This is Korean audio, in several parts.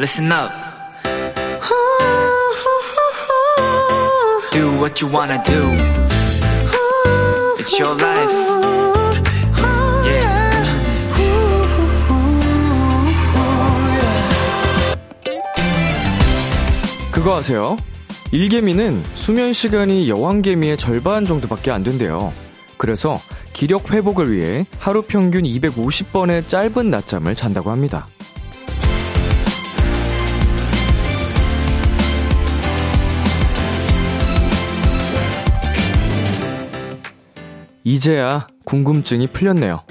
listen up. Do what you wanna do. It's your life. Yeah. 그거 아세요? 일개미는 수면 시간이 여왕개미의 절반 정도밖에 안 된대요. 그래서 기력 회복을 위해 하루 평균 250번의 짧은 낮잠을 잔다고 합니다. 이제야 궁금증이 풀렸네요.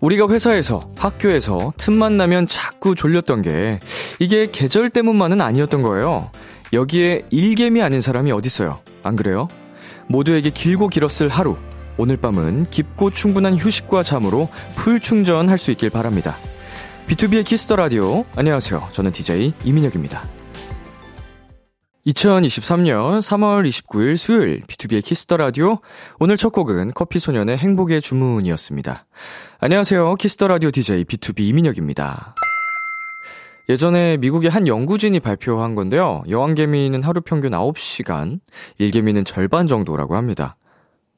우리가 회사에서, 학교에서 틈만 나면 자꾸 졸렸던 게 이게 계절 때문만은 아니었던 거예요. 여기에 일개미 아닌 사람이 어딨어요. 안 그래요? 모두에게 길고 길었을 하루. 오늘 밤은 깊고 충분한 휴식과 잠으로 full 충전할 수 있길 바랍니다. BTOB의 키스 더 라디오. 안녕하세요. 저는 DJ 이민혁입니다. 2023년 3월 29일 수요일 BTOB의 키스 더 라디오. 오늘 첫 곡은 커피소년의 행복의 주문이었습니다. 안녕하세요. 키스 더 라디오 DJ BTOB 이민혁입니다. 예전에 미국의 한 연구진이 발표한 건데요. 여왕개미는 하루 평균 9시간, 일개미는 절반 정도라고 합니다.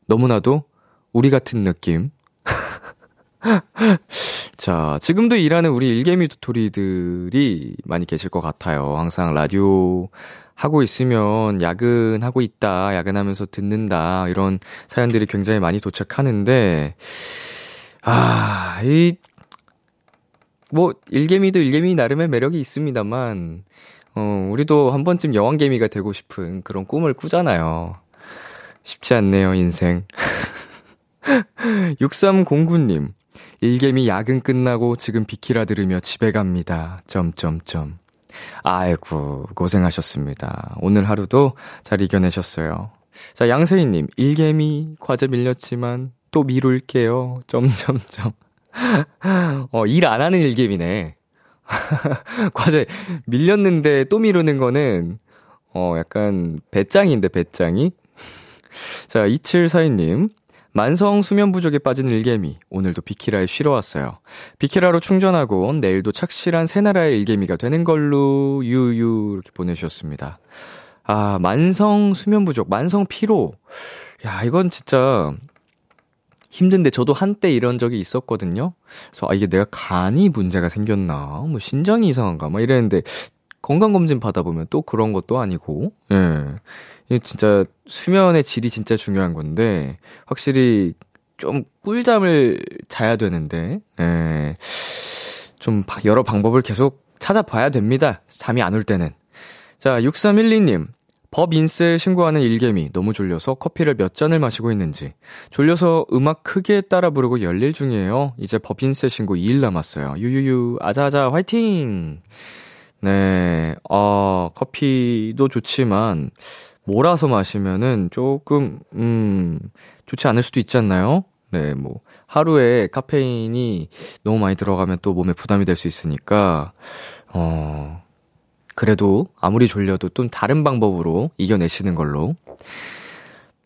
너무나도 우리 같은 느낌. 자, 지금도 일하는 우리 일개미 도토리들이 많이 계실 것 같아요. 항상 라디오 하고 있으면 야근하고 있다, 야근하면서 듣는다, 이런 사연들이 굉장히 많이 도착하는데, 아, 이, 뭐, 일개미도 일개미 나름의 매력이 있습니다만, 어, 우리도 한 번쯤 여왕개미가 되고 싶은 그런 꿈을 꾸잖아요. 쉽지 않네요, 인생. 6309님, 일개미 야근 끝나고 지금 비키라 들으며 집에 갑니다. 점점점. 아이고, 고생하셨습니다. 오늘 하루도 잘 이겨내셨어요. 자, 양세희님, 일개미 과제 밀렸지만 또 미룰게요. 점점점. 어, 일 안 하는 일개미네. 과제 밀렸는데 또 미루는 거는, 어, 약간 배짱인데, 배짱이? 자, 2742님. 만성 수면 부족에 빠진 일개미. 오늘도 비키라에 쉬러 왔어요. 비키라로 충전하고 내일도 착실한 새나라의 일개미가 되는 걸로 유유 이렇게 보내주셨습니다. 아, 만성 수면 부족, 만성 피로. 야, 이건 진짜 힘든데 저도 한때 이런 적이 있었거든요. 그래서 아 이게 내가 간이 문제가 생겼나, 뭐 신장이 이상한가, 막 이랬는데 건강 검진 받아보면 또 그런 것도 아니고, 예. 이 진짜 수면의 질이 진짜 중요한 건데 확실히 좀 꿀잠을 자야 되는데, 예. 좀 여러 방법을 계속 찾아봐야 됩니다. 잠이 안 올 때는. 자, 6312님. 법 인쇄 신고하는 일개미 너무 졸려서 커피를 몇 잔을 마시고 있는지 졸려서 음악 크게 따라 부르고 열일 중이에요. 이제 법 인쇄 신고 2일 남았어요. 유유유 아자아자 화이팅. 네. 어, 커피도 좋지만 몰아서 마시면은 조금 음 좋지 않을 수도 있지 않나요? 네, 뭐 하루에 카페인이 너무 많이 들어가면 또 몸에 부담이 될 수 있으니까 어 그래도 아무리 졸려도 좀 다른 방법으로 이겨내시는 걸로.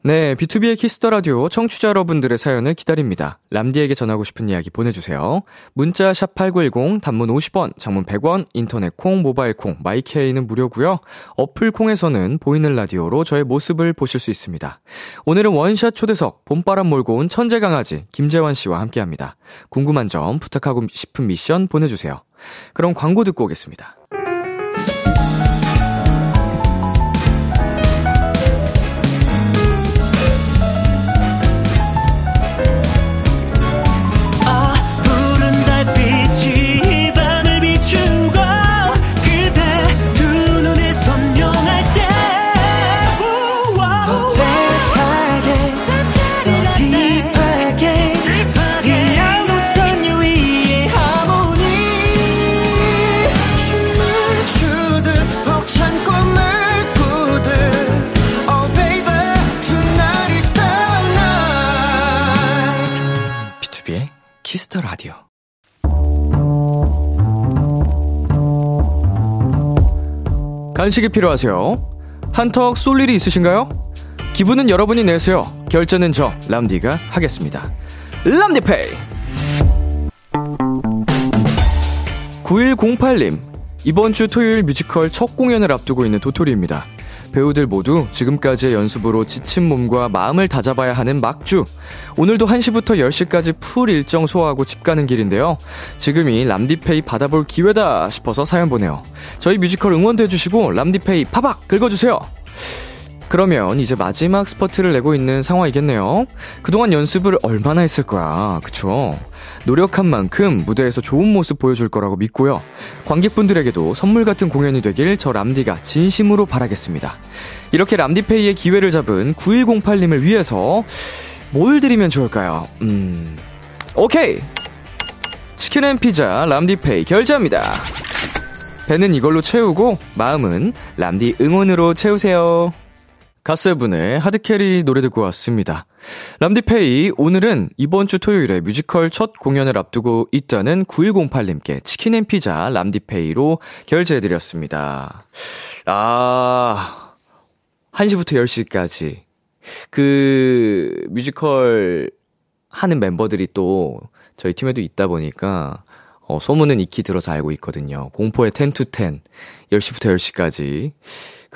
네, 비투비의 키스 더 라디오 청취자 여러분들의 사연을 기다립니다. 람디에게 전하고 싶은 이야기 보내주세요. 문자 샵 #8910 단문 50원, 장문 100원, 인터넷 콩, 모바일 콩, 마이케이는 무료고요. 어플 콩에서는 보이는 라디오로 저의 모습을 보실 수 있습니다. 오늘은 원샷 초대석 봄바람 몰고 온 천재 강아지 김재환 씨와 함께합니다. 궁금한 점 부탁하고 싶은 미션 보내주세요. 그럼 광고 듣고 오겠습니다. 간식이 필요하세요? 한턱 쏠 일이 있으신가요? 기분은 여러분이 내세요. 결제는 저 람디가 하겠습니다. 람디페이. 9108님. 이번 주 토요일 뮤지컬 첫 공연을 앞두고 있는 도토리입니다. 배우들 모두 지금까지의 연습으로 지친 몸과 마음을 다잡아야 하는 막주. 오늘도 1시부터 10시까지 full 일정 소화하고 집 가는 길인데요. 지금이 람디페이 받아볼 기회다 싶어서 사연 보내요. 저희 뮤지컬 응원도 해주시고 람디페이 파박 긁어주세요. 그러면 이제 마지막 스퍼트를 내고 있는 상황이겠네요. 그동안 연습을 얼마나 했을 거야. 그쵸? 노력한 만큼 무대에서 좋은 모습 보여줄 거라고 믿고요. 관객분들에게도 선물 같은 공연이 되길 저 람디가 진심으로 바라겠습니다. 이렇게 람디페이의 기회를 잡은 9108님을 위해서 뭘 드리면 좋을까요? 음, 오케이! 치킨 and 피자 람디페이 결제합니다. 배는 이걸로 채우고 마음은 람디 응원으로 채우세요. 갓세븐의 Hard Carry 노래 듣고 왔습니다. 람디페이, 오늘은 이번 주 토요일에 뮤지컬 첫 공연을 앞두고 있다는 9108님께 치킨 and 피자 람디페이로 결제해드렸습니다. 아, 1시부터 10시까지. 그, 뮤지컬 하는 멤버들이 또 저희 팀에도 있다 보니까, 어, 소문은 익히 들어서 알고 있거든요. 공포의 10 to 10, 10시부터 10시까지.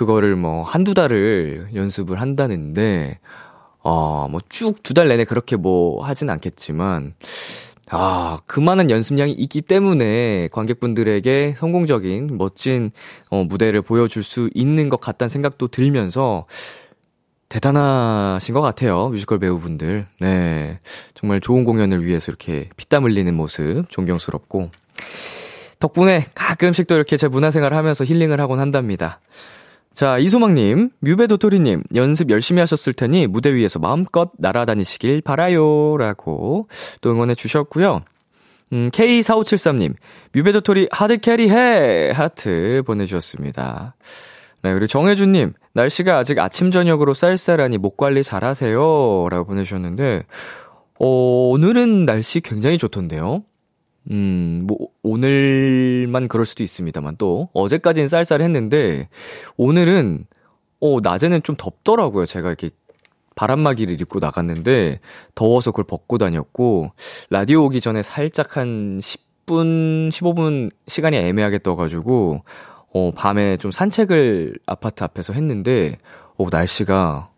그거를 뭐 한두 달을 연습을 한다는데, 어, 뭐 쭉 두 달 내내 그렇게 뭐 하진 않겠지만, 아, 그 많은 연습량이 있기 때문에 관객분들에게 성공적인 멋진 어, 무대를 보여줄 수 있는 것 같다는 생각도 들면서 대단하신 것 같아요. 뮤지컬 배우분들. 네. 정말 좋은 공연을 위해서 이렇게 피땀 흘리는 모습 존경스럽고. 덕분에 가끔씩 또 이렇게 제 문화생활을 하면서 힐링을 하곤 한답니다. 자, 이소망님, 뮤베도토리님, 연습 열심히 하셨을 테니 무대 위에서 마음껏 날아다니시길 바라요. 라고 또 응원해 주셨고요. 음, K4573님, 뮤배도토리 hard carry 해! 하트 보내주셨습니다. 네, 그리고 정혜준님, 날씨가 아직 아침, 저녁으로 쌀쌀하니 목 관리 잘 하세요. 라고 보내주셨는데, 어, 오늘은 날씨 굉장히 좋던데요. 음, 뭐, 오늘만 그럴 수도 있습니다만 또, 어제까지는 쌀쌀했는데, 오늘은, 어, 낮에는 좀 덥더라고요. 제가 이렇게 바람막이를 입고 나갔는데, 더워서 그걸 벗고 다녔고, 라디오 오기 전에 살짝 한 10분, 15분 시간이 애매하게 떠가지고, 어, 밤에 좀 산책을 아파트 앞에서 했는데, 어, 날씨가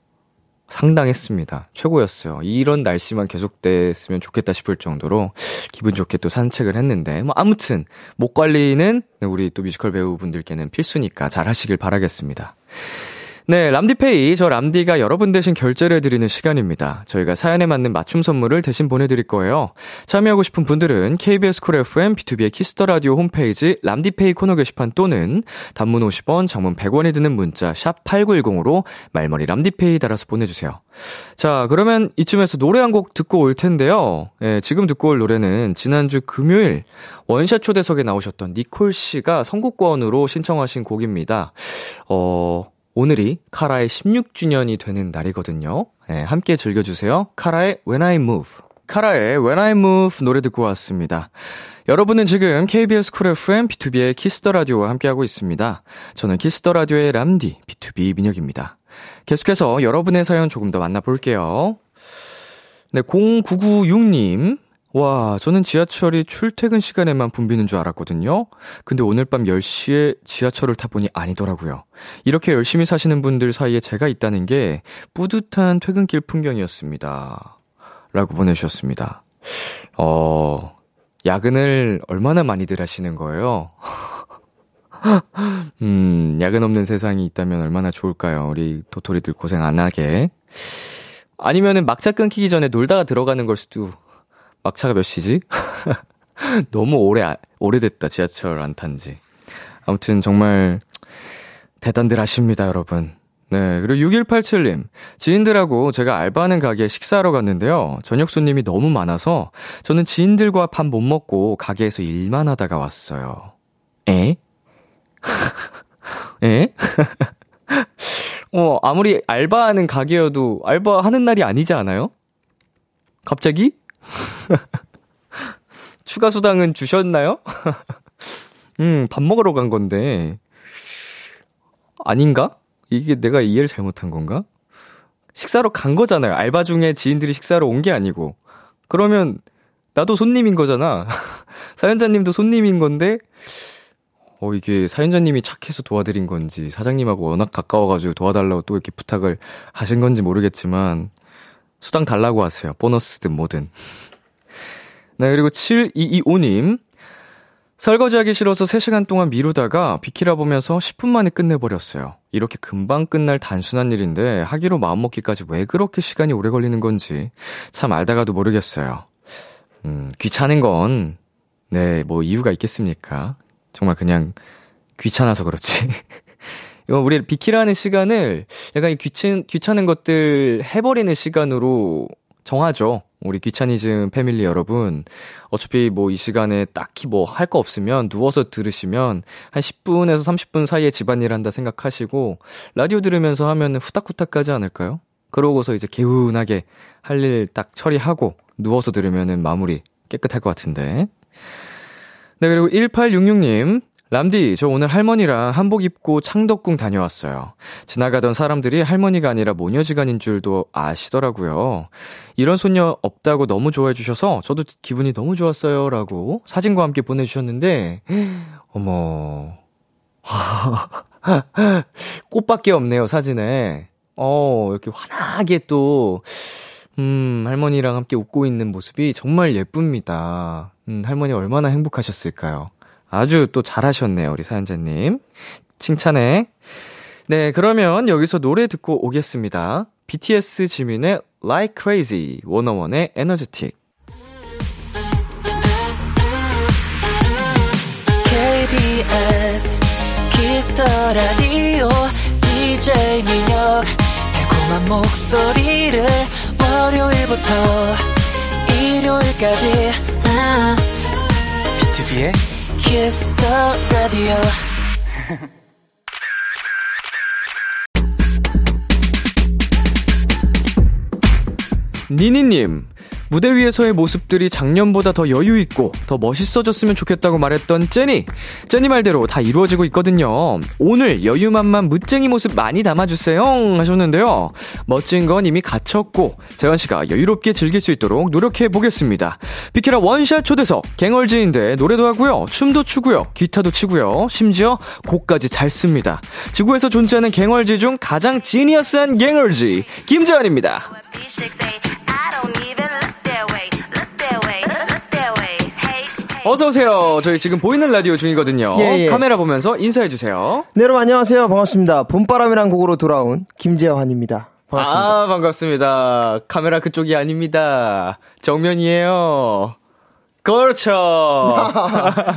상당했습니다. 최고였어요. 이런 날씨만 계속됐으면 좋겠다 싶을 정도로 기분 좋게 또 산책을 했는데, 뭐, 아무튼, 목 관리는 우리 또 뮤지컬 배우분들께는 필수니까 잘 하시길 바라겠습니다. 네, 람디페이. 저 람디가 여러분 대신 결제를 해드리는 시간입니다. 저희가 사연에 맞는 맞춤 선물을 대신 보내드릴 거예요. 참여하고 싶은 분들은 KBS 쿨 FM, 비투비의 키스 더 라디오 홈페이지 람디페이 코너 게시판 또는 단문 50원, 장문 100원이 드는 문자 샵 8910으로 말머리 람디페이 달아서 보내주세요. 자, 그러면 이쯤에서 노래 한 곡 듣고 올 텐데요. 예, 지금 듣고 올 노래는 지난주 금요일 원샷 초대석에 나오셨던 니콜 씨가 선곡권으로 신청하신 곡입니다. 어, 오늘이 카라의 16주년이 되는 날이거든요. 네, 함께 즐겨주세요. 카라의 When I Move. 카라의 When I Move 노래 듣고 왔습니다. 여러분은 지금 KBS 쿨 FM 비투비의 키스 더 라디오와 함께하고 있습니다. 저는 키스 더 라디오의 람디 B2B 민혁입니다. 계속해서 여러분의 사연 조금 더 만나볼게요. 네, 0996님. 와, 저는 지하철이 출퇴근 시간에만 붐비는 줄 알았거든요. 근데 오늘 밤 10시에 지하철을 타보니 아니더라고요. 이렇게 열심히 사시는 분들 사이에 제가 있다는 게 뿌듯한 퇴근길 풍경이었습니다. 라고 보내주셨습니다. 어, 야근을 얼마나 많이들 하시는 거예요? 음, 야근 없는 세상이 있다면 얼마나 좋을까요? 우리 도토리들 고생 안 하게. 아니면은 막차 끊기기 전에 놀다가 들어가는 걸 수도 막차가 몇 시지? 너무 오래, 오래됐다, 지하철 안 탄지. 아무튼 정말 대단들 하십니다, 여러분. 네, 그리고 6187님. 지인들하고 제가 알바하는 가게에 식사하러 갔는데요. 저녁 손님이 너무 많아서 저는 지인들과 밥 못 먹고 가게에서 일만 하다가 왔어요. 에? 에? 어, 아무리 알바하는 가게여도 알바하는 날이 아니지 않아요? 갑자기? 추가 수당은 주셨나요? 음, 밥 먹으러 간 건데. 아닌가? 이게 내가 이해를 잘못한 건가? 식사로 간 거잖아요. 알바 중에 지인들이 식사로 온 게 아니고. 그러면 나도 손님인 거잖아. 사연자님도 손님인 건데, 어, 이게 사연자님이 착해서 도와드린 건지, 사장님하고 워낙 가까워가지고 도와달라고 또 이렇게 부탁을 하신 건지 모르겠지만, 수당 달라고 하세요. 보너스든 뭐든. 네, 그리고 7225님. 설거지 하기 싫어서 3시간 동안 미루다가 비키라 보면서 10분 만에 끝내버렸어요. 이렇게 금방 끝날 단순한 일인데 하기로 마음먹기까지 왜 그렇게 시간이 오래 걸리는 건지 참 알다가도 모르겠어요. 음, 귀찮은 건, 네, 뭐 이유가 있겠습니까? 정말 그냥 귀찮아서 그렇지. 이거 우리 비키라는 시간을 약간 귀찮, 귀찮은 것들 해버리는 시간으로 정하죠. 우리 귀차니즘 패밀리 여러분. 어차피 뭐 이 시간에 딱히 뭐 할 거 없으면 누워서 들으시면 한 10분에서 30분 사이에 집안일 한다 생각하시고 라디오 들으면서 하면 후딱후딱 가지 않을까요? 그러고서 이제 개운하게 할 일 딱 처리하고 누워서 들으면은 마무리 깨끗할 것 같은데. 네, 그리고 1866님. 람디, 저 오늘 할머니랑 한복 입고 창덕궁 다녀왔어요. 지나가던 사람들이 할머니가 아니라 모녀지간인 줄도 아시더라고요. 이런 손녀 없다고 너무 좋아해 주셔서 저도 기분이 너무 좋았어요. 라고 사진과 함께 보내주셨는데, 어머. 꽃밖에 없네요, 사진에. 어, 이렇게 환하게 또, 음, 할머니랑 함께 웃고 있는 모습이 정말 예쁩니다. 음, 할머니 얼마나 행복하셨을까요? 아주 또 잘하셨네요, 우리 사연자님. 칭찬해. 네, 그러면 여기서 노래 듣고 오겠습니다. BTS 지민의 Like Crazy, 워너원의 Energetic. KBS 키스 더 라디오 DJ 민혁 달콤한 목소리를 월요일부터 일요일까지 아, 비투비의 키스 더 라디오 니니님, 무대 위에서의 모습들이 작년보다 더 여유 있고 더 멋있어졌으면 좋겠다고 말했던 째니. 제니 말대로 다 이루어지고 있거든요. 오늘 여유만만 무쟁이 모습 많이 담아주세요. 하셨는데요. 멋진 건 이미 갖췄고, 재현 씨가 여유롭게 즐길 수 있도록 노력해 보겠습니다. 비키라 원샷 초대석, 갱얼지인데 노래도 하고요. 춤도 추고요. 기타도 치고요. 심지어 곡까지 잘 씁니다. 지구에서 존재하는 갱얼지 중 가장 지니어스한 갱얼지, 김재환입니다. 어서 오세요. 저희 지금 보이는 라디오 중이거든요. 예, 예. 카메라 보면서 인사해 주세요. 네, 여러분 안녕하세요. 반갑습니다. 봄바람이란 곡으로 돌아온 김재환입니다. 반갑습니다. 아, 반갑습니다. 카메라 그쪽이 아닙니다. 정면이에요. 그렇죠.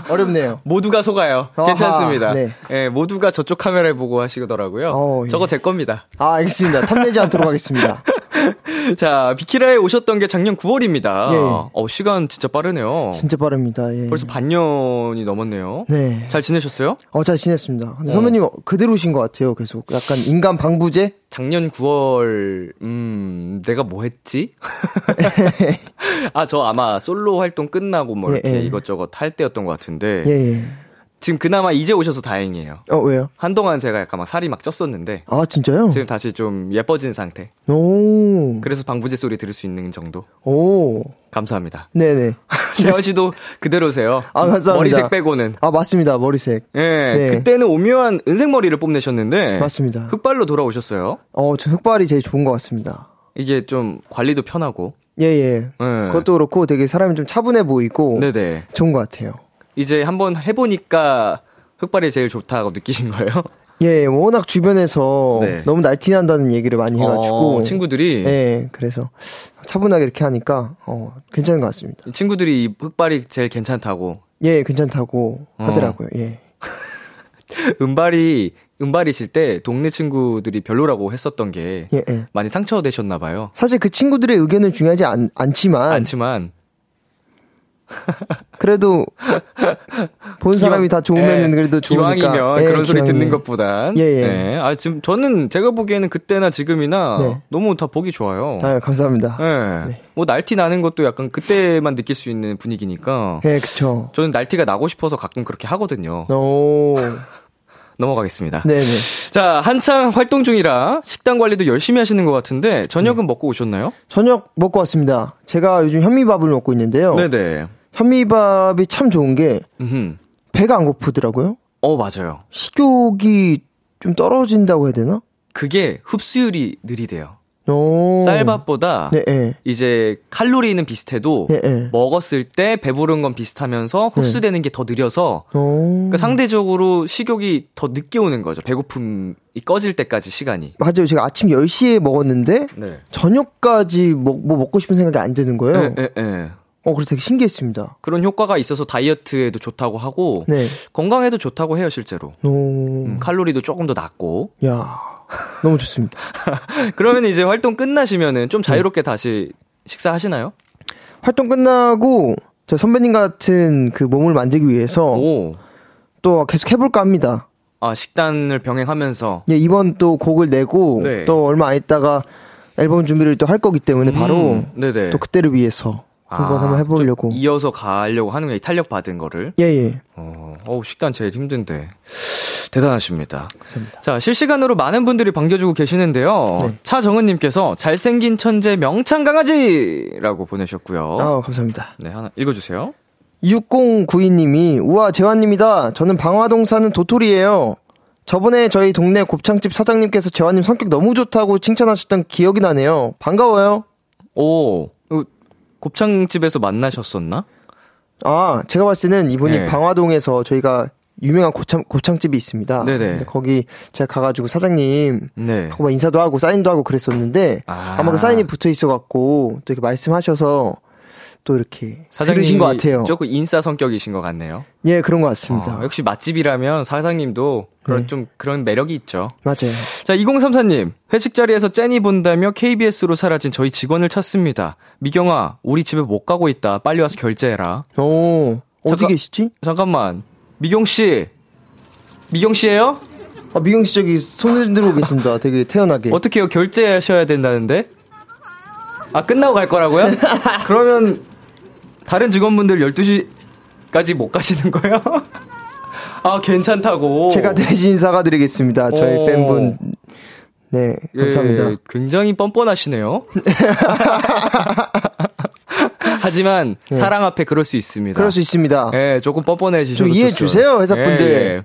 어렵네요. 모두가 속아요. 아하, 괜찮습니다. 네. 예, 모두가 저쪽 카메라에 보고 하시더라고요. 어, 예. 저거 제 겁니다. 아, 알겠습니다. 탐내지 않도록 하겠습니다. 자, 비키라에 오셨던 게 작년 9월입니다. 예. 어, 시간 진짜 빠르네요. 진짜 빠릅니다. 예. 벌써 반년이 넘었네요. 네. 잘 지내셨어요? 어, 잘 지냈습니다. 근데 선배님 그대로신 것 같아요. 계속 약간 인간 방부제? 작년 9월, 음, 내가 뭐 했지? 아, 저 아마 솔로 활동 끝나고 뭐 예, 이렇게 예. 이것저것 할 때였던 것 같은데. 지금 그나마 이제 오셔서 다행이에요. 어, 왜요? 한동안 제가 약간 막 살이 막 쪘었는데. 아, 진짜요? 지금 다시 좀 예뻐진 상태. 오. 그래서 방부제 소리 들을 수 있는 정도. 오. 감사합니다. 네네. 재원 씨도 그대로세요. 아, 감사합니다. 머리색 빼고는. 아, 맞습니다. 머리색. 예, 네. 그때는 오묘한 은색 머리를 뽐내셨는데. 맞습니다. 흑발로 돌아오셨어요. 어, 저 흑발이 제일 좋은 것 같습니다. 이게 좀 관리도 편하고. 예, 예. 예. 그것도 그렇고 되게 사람이 좀 차분해 보이고. 네네. 좋은 것 같아요. 이제 한번 해보니까 흑발이 제일 좋다고 느끼신 거예요? 예, 워낙 주변에서 네. 너무 날티난다는 얘기를 많이 해가지고. 어, 친구들이 예, 그래서 차분하게 이렇게 하니까, 어, 괜찮은 것 같습니다. 친구들이 이 흑발이 제일 괜찮다고 예, 괜찮다고 어. 하더라고요, 예. 은발이 은발이실 때 동네 친구들이 별로라고 했었던 게 예, 예. 많이 상처되셨나 봐요. 사실 그 친구들의 의견은 중요하지 않, 않지만, 않지만 그래도, 본 사람이 다 좋으면은 예, 그래도 좋으니까. 기왕이면 예, 그런 소리 기왕이면. 듣는 것보단 예, 예. 네. 아 지금 저는 제가 보기에는 그때나 지금이나 네. 너무 다 보기 좋아요. 아, 감사합니다. 예. 네. 뭐 날티 나는 것도 약간 그때만 느낄 수 있는 분위기니까 예, 그쵸. 저는 날티가 나고 싶어서 가끔 그렇게 하거든요. 오, 넘어가겠습니다. 네네. 자, 한창 활동 중이라 식단 관리도 열심히 하시는 것 같은데 저녁은 네. 먹고 오셨나요? 저녁 먹고 왔습니다. 제가 요즘 현미밥을 먹고 있는데요. 네네. 현미밥이 참 좋은 게, 음흠. 배가 안 고프더라고요. 어, 맞아요. 식욕이 좀 떨어진다고 해야 되나? 그게 흡수율이 느리대요. 오. 쌀밥보다 네, 네. 이제 칼로리는 비슷해도 네, 네. 먹었을 때 배부른 건 비슷하면서 흡수되는 게 더 느려서 오. 그러니까 상대적으로 식욕이 더 늦게 오는 거죠. 배고픔이 꺼질 때까지 시간이. 맞아요. 제가 아침 10시에 먹었는데 네. 저녁까지 뭐, 뭐 먹고 싶은 생각이 안 드는 거예요. 예, 예, 예. 어, 그래서 되게 신기했습니다. 그런 효과가 있어서 다이어트에도 좋다고 하고 네. 건강에도 좋다고 해요, 실제로. 오. 음, 칼로리도 조금 더 낮고. 야. 너무 좋습니다. 그러면 이제 활동 끝나시면은 좀 자유롭게 다시 식사하시나요? 활동 끝나고 저 선배님 같은 그 몸을 만들기 위해서 오. 또 계속 해볼까 합니다. 아, 식단을 병행하면서. 예, 이번 또 곡을 내고 네. 또 얼마 안 있다가 앨범 준비를 또 할 거기 때문에 바로 음, 네네. 또 그때를 위해서 한번 아, 한번 해보려고. 좀 이어서 가려고 하는 게 탄력 받은 거를. 예, 예. 어, 어우, 식단 제일 힘든데. 대단하십니다. 감사합니다. 자, 실시간으로 많은 분들이 반겨주고 계시는데요. 네. 차정은님께서 잘생긴 천재 명창 강아지라고 보내셨고요. 아, 감사합니다. 네, 하나 읽어주세요. 6092님이 우와 재환님이다. 저는 방화동 사는 도토리예요. 저번에 저희 동네 곱창집 사장님께서 재환님 성격 너무 좋다고 칭찬하셨던 기억이 나네요. 반가워요. 오, 어, 곱창집에서 만나셨었나? 아, 제가 봤을 때는 이분이 네. 방화동에서 저희가 유명한 곱창, 곱창집이 있습니다. 네네. 근데 거기 제가 가가지고 사장님 네. 하고 막 인사도 하고 사인도 하고 그랬었는데 아. 아. 마그 사인이 붙어 있어갖고 또 이렇게 말씀하셔서 또 이렇게 들으신 것 같아요. 조금 인싸 성격이신 것 같네요. 예, 그런 것 같습니다. 어, 역시 맛집이라면 사장님도 그런 네. 좀 그런 매력이 있죠. 맞아요. 자, 2034님. 회식 자리에서 ចេ니 본다며 KBS로 사라진 저희 직원을 찾습니다. 미경아, 우리 집에 못 가고 있다. 빨리 와서 결제해라. 오, 어디 잠깐- 계시지? 잠깐만. 미경 씨. 미경 씨예요? 아, 미경 씨 저기 손을 들고 계신다. 되게 태연하게. 어떻게요? 결제하셔야 된다는데? 아, 끝나고 갈 거라고요? 그러면 다른 직원분들 12시까지 못 가시는 거예요? 아, 괜찮다고. 제가 대신 사과드리겠습니다. 저희 오. 팬분. 네, 감사합니다. 예, 굉장히 뻔뻔하시네요. 하지만 네. 사랑 앞에 그럴 수 있습니다. 그럴 수 있습니다. 예, 조금 뻔뻔해지셔도 좀 이해해. 주세요, 회사분들. 예, 예.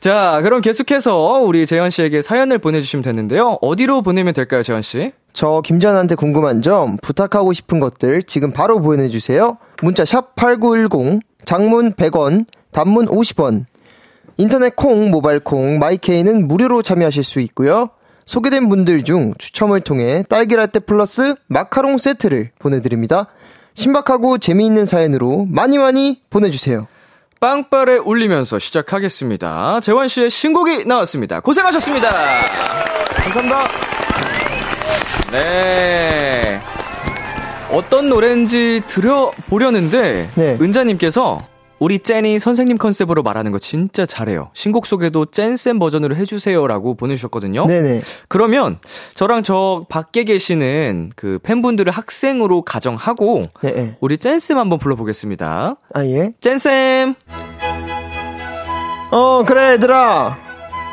자, 그럼 계속해서 우리 재현 씨에게 사연을 보내주시면 되는데요. 어디로 보내면 될까요, 재현 씨? 저 김전한테 궁금한 점, 부탁하고 싶은 것들 지금 바로 보내주세요. 문자 샵 8910, 장문 100원, 단문 50원. 인터넷 콩, 모바일 콩, 마이케이는 무료로 참여하실 수 있고요. 소개된 분들 중 추첨을 통해 딸기라떼 플러스 마카롱 세트를 보내드립니다. 신박하고 재미있는 사연으로 많이 많이 보내주세요. 빵빠레 울리면서 시작하겠습니다. 재환 씨의 신곡이 나왔습니다. 고생하셨습니다. 감사합니다. 네. 어떤 노래인지 들어보려는데 네. 은자님께서 우리 젠이 선생님 컨셉으로 말하는 거 진짜 잘해요. 신곡 소개도 젠쌤 버전으로 해주세요라고 보내주셨거든요. 네네. 그러면 저랑 저 밖에 계시는 그 팬분들을 학생으로 가정하고 네, 네. 우리 젠쌤 한번 불러보겠습니다. 아, 예. 젠쌤! 어, 그래, 얘들아.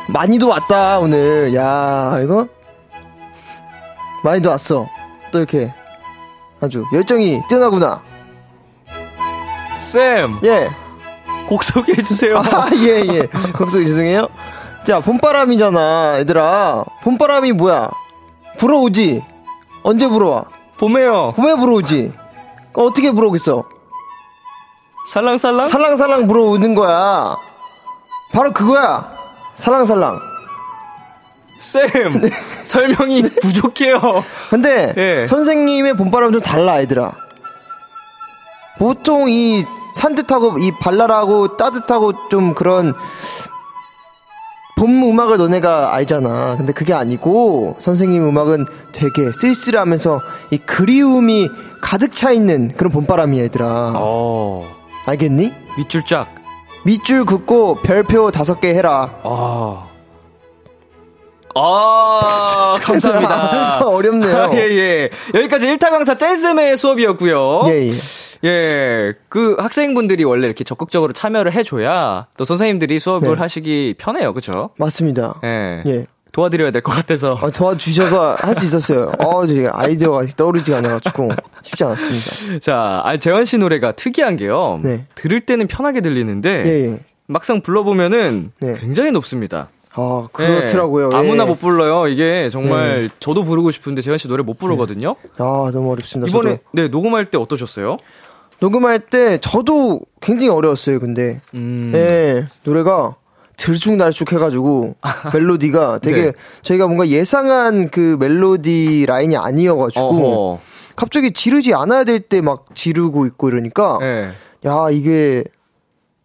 많이도 왔다, 오늘. 야, 이거? 많이도 왔어. 또 이렇게 아주 열정이 뛰어나구나. 쌤! 예. 곡 소개해 주세요. 아, 예, 예. 걱정 죄송해요. 자, 봄바람이잖아, 얘들아. 봄바람이 뭐야? 불어오지? 언제 불어와? 봄에요. 봄에 불어오지? 그 어떻게 불어오겠어? 살랑살랑? 살랑살랑 불어오는 거야. 바로 그거야. 살랑살랑. 쌤! 설명이 부족해요. 근데 예. 선생님의 봄바람은 좀 달라 얘들아 보통 이 산뜻하고 이 발랄하고 따뜻하고 좀 그런 봄 음악을 너네가 알잖아 근데 그게 아니고 선생님 음악은 되게 쓸쓸하면서 이 그리움이 가득 차 있는 그런 봄바람이야 얘들아 어, 알겠니? 밑줄 쫙. 밑줄 긋고 별표 다섯 개 해라 아. 아, 감사합니다. 어렵네요 아, 예, 예. 여기까지 1타 강사 댄스의 수업이었고요. 예, 예. 예, 그 학생분들이 원래 이렇게 적극적으로 참여를 해줘야 또 선생님들이 수업을 네. 하시기 편해요, 그죠? 맞습니다 예. 예. 도와드려야 될 것 같아서. 어, 도와주셔서 할 수 있었어요. 어, 저 아이디어가 떠오르지가 않아가지고 쉽지 않았습니다. 자, 아, 재환 씨 노래가 특이한 게요. 네. 들을 때는 편하게 들리는데, 예, 예. 막상 불러보면은 네. 굉장히 높습니다. 아, 그렇더라고요. 네, 예. 아무나 못 불러요. 이게 정말 저도 부르고 싶은데 재현 씨 노래 못 부르거든요. 아, 너무 어렵습니다. 이번에 저도. 네 녹음할 때 어떠셨어요? 녹음할 때 저도 굉장히 어려웠어요, 근데. 음. 예, 노래가 들쑥날쑥 해가지고 멜로디가 되게 네. 저희가 뭔가 예상한 그 멜로디 라인이 아니어가지고 어허. 갑자기 지르지 않아야 될 때 막 지르고 있고 이러니까 네. 야 이게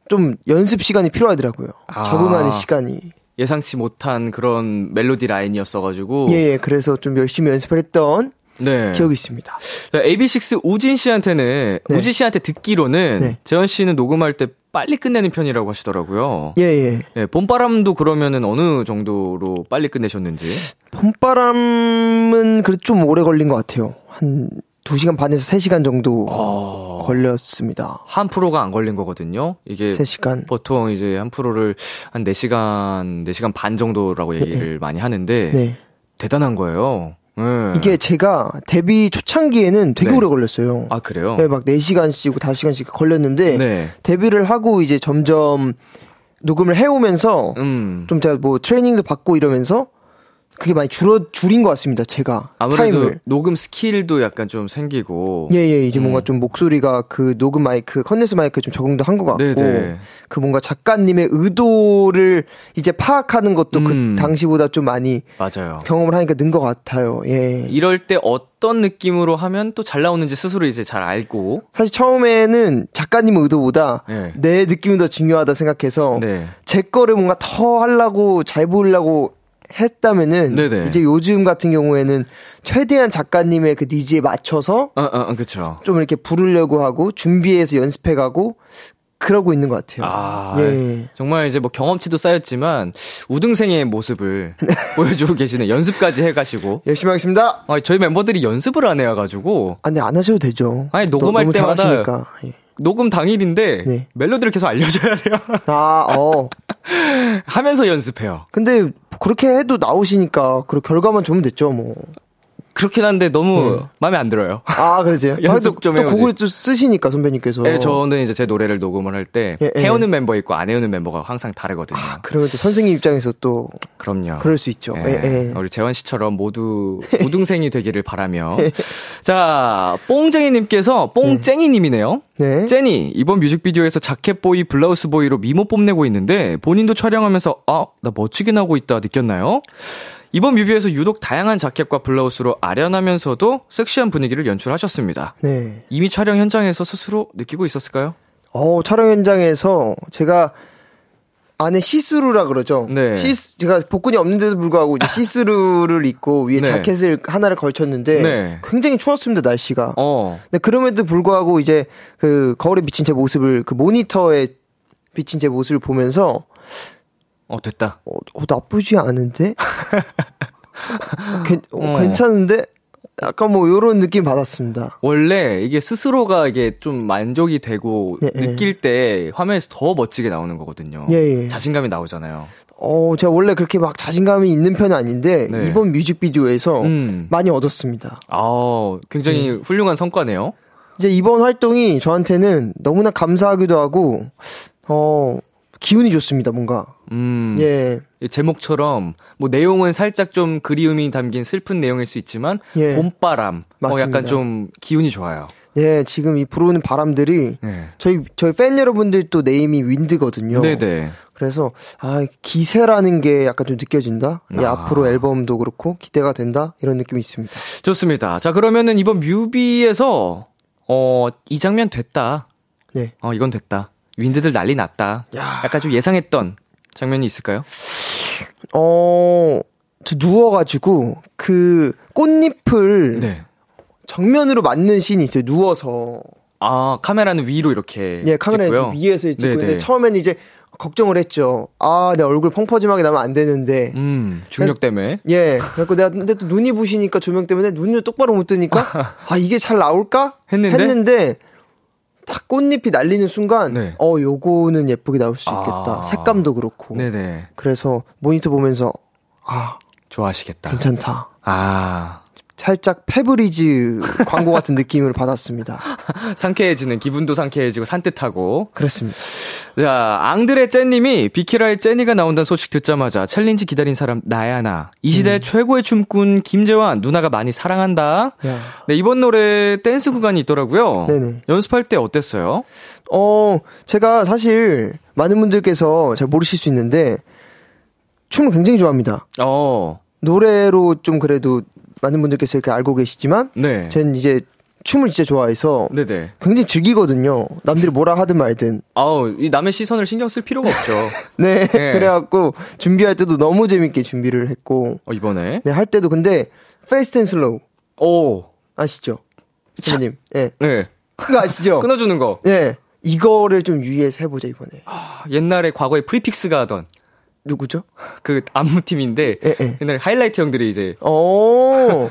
좀 연습 시간이 필요하더라고요. 아. 적응하는 시간이. 예상치 못한 그런 멜로디 라인이었어가지고. 예, 예. 그래서 좀 열심히 연습을 했던 네. 기억이 있습니다. AB6 우진 씨한테는 네. 우진 씨한테 듣기로는 네. 재현 씨는 녹음할 때 빨리 끝내는 편이라고 하시더라고요. 예, 예. 예, 봄바람도 그러면은 어느 정도로 빨리 끝내셨는지. 봄바람은 그래도 좀 오래 걸린 것 같아요. 한 2시간 반에서 3시간 정도 어. 걸렸습니다. 한 프로가 안 걸린 거거든요. 이게 3시간. 보통 이제 한 프로를 한 4시간, 4시간 반 정도라고 얘기를 많이 하는데 네. 대단한 거예요. 예. 이게 제가 데뷔 초창기에는 되게 네. 오래 걸렸어요. 아, 그래요? 네, 막 4시간씩, 5시간씩 걸렸는데 네. 데뷔를 하고 이제 점점 녹음을 해오면서 음. 좀 제가 뭐 트레이닝도 받고 이러면서 그게 많이 줄어 줄인 것 같습니다. 제가 아무래도 타임을. 녹음 skill도 약간 좀 생기고. 예예 이제 음. 뭔가 좀 목소리가 그 녹음 마이크 콘덴서 마이크 좀 적응도 한 것 같고 네네. 그 뭔가 작가님의 의도를 이제 파악하는 것도 음. 그 당시보다 좀 많이 맞아요. 경험을 하니까 는 것 같아요. 예. 이럴 때 어떤 느낌으로 하면 또 잘 나오는지 스스로 이제 잘 알고. 사실 처음에는 작가님 의도보다 네. 내 느낌이 더 중요하다 생각해서 네. 제 거를 뭔가 더 하려고 잘 보이려고 했다면은 네네. 이제 요즘 같은 경우에는 최대한 작가님의 그 니즈에 맞춰서 어, 어, 어, 그쵸. 좀 이렇게 부르려고 하고 준비해서 연습해가고 그러고 있는 것 같아요. 아, 예. 정말 이제 뭐 경험치도 쌓였지만 우등생의 모습을 보여주고 계시는 연습까지 해가시고. 열심히 하겠습니다. 아, 저희 멤버들이 연습을 안 해가지고 아, 근데 안 하셔도 되죠. 아니, 너- 녹음할 너무 때마다 잘하시니까. 예. 녹음 당일인데 네. 멜로디를 계속 알려줘야 돼요. 아, 어. 하면서 연습해요. 근데 그렇게 해도 나오시니까 그 결과만 좋으면 됐죠, 뭐. 그렇긴 한데 너무 마음에 안 들어요. 아, 그러세요? 연습 아, 또, 좀또 해오지. 곡을 또 쓰시니까 선배님께서. 네, 저는 이제 제 노래를 녹음을 할때 예, 예. 해오는 멤버 있고 안 해오는 멤버가 항상 다르거든요. 아, 그러면 또 선생님 입장에서 또 그럼요. 그럴 수 있죠. 예, 예, 예. 우리 재원 씨처럼 모두 우등생이 되기를 바라며. 자, 뽕쟁이 님께서 뽕쟁이 님이네요. 네. 째니 이번 뮤직비디오에서 자켓보이 블라우스보이로 미모 뽐내고 있는데 본인도 촬영하면서 아 나 멋지게 나오고 있다 느꼈나요? 이번 뮤비에서 유독 다양한 자켓과 블라우스로 아련하면서도 섹시한 분위기를 연출하셨습니다. 네. 이미 촬영 현장에서 스스로 느끼고 있었을까요? 어, 촬영 현장에서 제가 안에 시스루라 그러죠. 네. 시스 제가 복근이 없는데도 불구하고 이제 시스루를 입고 위에 네. 자켓을 하나를 걸쳤는데 네. 굉장히 추웠습니다 날씨가. 어. 근데 그럼에도 불구하고 이제 그 거울에 비친 제 모습을 그 모니터에 비친 제 모습을 보면서 어 됐다. 어, 어, 나쁘지 않은데? 괜, 어, 어. 괜찮은데? 약간 뭐 요런 느낌 받았습니다. 원래 이게 스스로가 이게 좀 만족이 되고 예, 예. 느낄 때 화면에서 더 멋지게 나오는 거거든요. 예, 예. 자신감이 나오잖아요. 어, 제가 원래 그렇게 막 자신감이 있는 편은 아닌데 네. 이번 뮤직비디오에서 음. 많이 얻었습니다. 아, 굉장히 음. 훌륭한 성과네요. 이제 이번 활동이 저한테는 너무나 감사하기도 하고 어, 기운이 좋습니다, 뭔가. 음. 예. 이 제목처럼 뭐 내용은 살짝 좀 그리움이 담긴 슬픈 내용일 수 있지만 예. 봄바람 어 맞습니다. 약간 좀 기운이 좋아요. 예, 지금 이 불어오는 바람들이 네. 저희 저희 팬 여러분들도 네임이 윈드거든요. 네네. 그래서 아 기세라는 게 약간 좀 느껴진다. 예, 아. 앞으로 앨범도 그렇고 기대가 된다 이런 느낌이 있습니다. 좋습니다. 자 그러면은 이번 뮤비에서 어 이 장면 됐다. 네. 어 이건 됐다. 윈드들 난리 났다. 약간 좀 예상했던 장면이 있을까요? 어, 저 누워가지고 그 꽃잎을 네. 정면으로 맞는 씬이 있어요. 누워서 아 카메라는 위로 이렇게 예 카메라 찍고요. 위에서 찍고 네네. 있는데 처음에는 이제 걱정을 했죠. 아, 내 얼굴 펑퍼짐하게 나면 안 되는데. 음 중력 때문에 예. 그래갖고 내가 근데 또 눈이 부시니까 조명 때문에 눈을 똑바로 못 뜨니까 아 이게 잘 나올까 했는데? 딱 꽃잎이 날리는 순간 네. 어 요거는 예쁘게 나올 수 있겠다. 아. 색감도 그렇고. 네네 그래서 모니터 보면서 아 좋아하시겠다. 괜찮다. 아 살짝 페브리즈 광고 같은 느낌을 받았습니다. 상쾌해지는 기분도 상쾌해지고 산뜻하고 그렇습니다. 자, 앙드레 째님이 비키라에 째니가 나온다는 소식 듣자마자 challenge 기다린 사람 나야 나. 이 시대 음. 최고의 춤꾼 김재환 누나가 많이 사랑한다. 야. 네, 이번 노래 댄스 구간이 있더라고요. 네네. 연습할 때 어땠어요? 어, 제가 사실 많은 분들께서 잘 모르실 수 있는데 춤을 굉장히 좋아합니다. 어. 노래로 좀 그래도 많은 분들께서 이렇게 알고 계시지만 네. 전 이제 춤을 진짜 좋아해서 네네. 굉장히 즐기거든요. 남들이 뭐라 하든 말든. 아우, 이 남의 시선을 신경 쓸 필요가 없죠. 네, 네. 그래갖고 준비할 때도 너무 재밌게 준비를 했고. 어, 이번에? 네, 할 때도 근데 fast and slow. 오. 아시죠? 선생님. 예. 네. 네. 그거 아시죠? 끊어주는 거. 네. 이거를 좀 유의해서 해보자, 이번에. 아, 옛날에 과거에 프리픽스가 하던. 누구죠? 그 안무팀인데. 예, 예. 옛날에 하이라이트 형들이 이제. 오.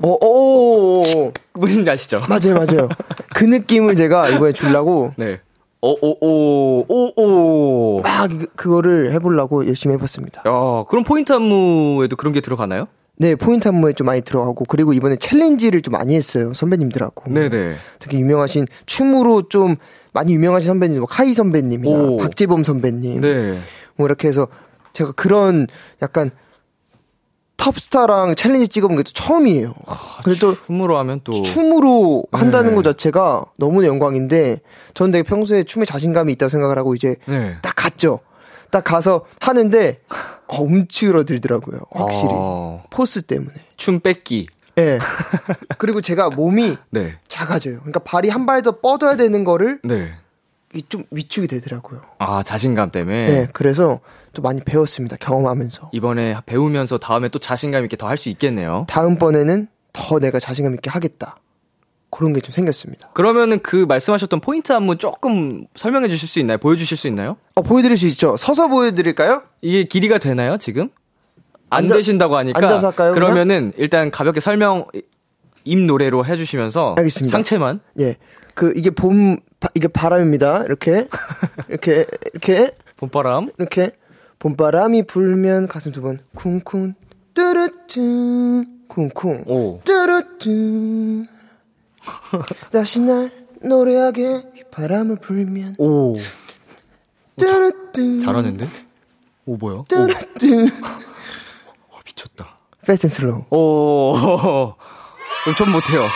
오, 오, 오. 뭔지 아시죠? 맞아요, 맞아요. 그 느낌을 제가 이번에 주려고. 네. 오, 오, 오, 오, 오. 막 그, 그거를 해보려고 열심히 해봤습니다. 어, 그럼 포인트 안무에도 그런 게 들어가나요? 네, 포인트 안무에 좀 많이 들어가고, 그리고 이번에 챌린지를 좀 많이 했어요, 선배님들하고. 네네. 특히 유명하신, 춤으로 좀 많이 유명하신 선배님, 뭐, 카이 선배님이나 오. 박재범 선배님. 네. 뭐, 이렇게 해서 제가 그런 약간 탑스타랑 챌린지 찍어본 게 또 처음이에요. 근데 또 춤으로 하면 또 춤으로 한다는 네. 것 자체가 너무나 영광인데 저는 되게 평소에 춤에 자신감이 있다고 생각을 하고 이제 네. 딱 갔죠. 딱 가서 하는데 어, 움츠러들더라고요. 확실히 아. 포스 때문에 춤 뺏기. 예. 네. 그리고 제가 몸이 네. 작아져요. 그러니까 발이 한 발 더 뻗어야 되는 거를 네. 좀 위축이 되더라고요. 아 자신감 때문에. 네. 그래서 또 많이 배웠습니다. 경험하면서. 이번에 배우면서 다음에 또 자신감 있게 더 할 수 있겠네요. 다음번에는 더 내가 자신감 있게 하겠다. 그런 게 좀 생겼습니다. 그러면은 그 말씀하셨던 포인트 안무 조금 설명해 주실 수 있나요? 보여주실 수 있나요? 어, 보여드릴 수 있죠. 서서 보여드릴까요? 이게 길이가 되나요, 지금? 안 앉아, 되신다고 하니까. 앉아서 할까요? 그러면은 그냥? 일단 가볍게 설명, 입 노래로 해주시면서. 알겠습니다. 상체만. 예. 그, 이게 봄, 이게 바람입니다. 이렇게. 이렇게, 이렇게. 봄바람. 이렇게. 봄바람이 불면 가슴 두 번 쿵쿵 뚜루뚜 쿵쿵 오. 뚜루뚜 다시 날 노래하게 바람을 불면 오 뚜루뚜 잘하는데? 오 뭐야? 뚜루뚜 와 미쳤다 fast slow 오전 못해요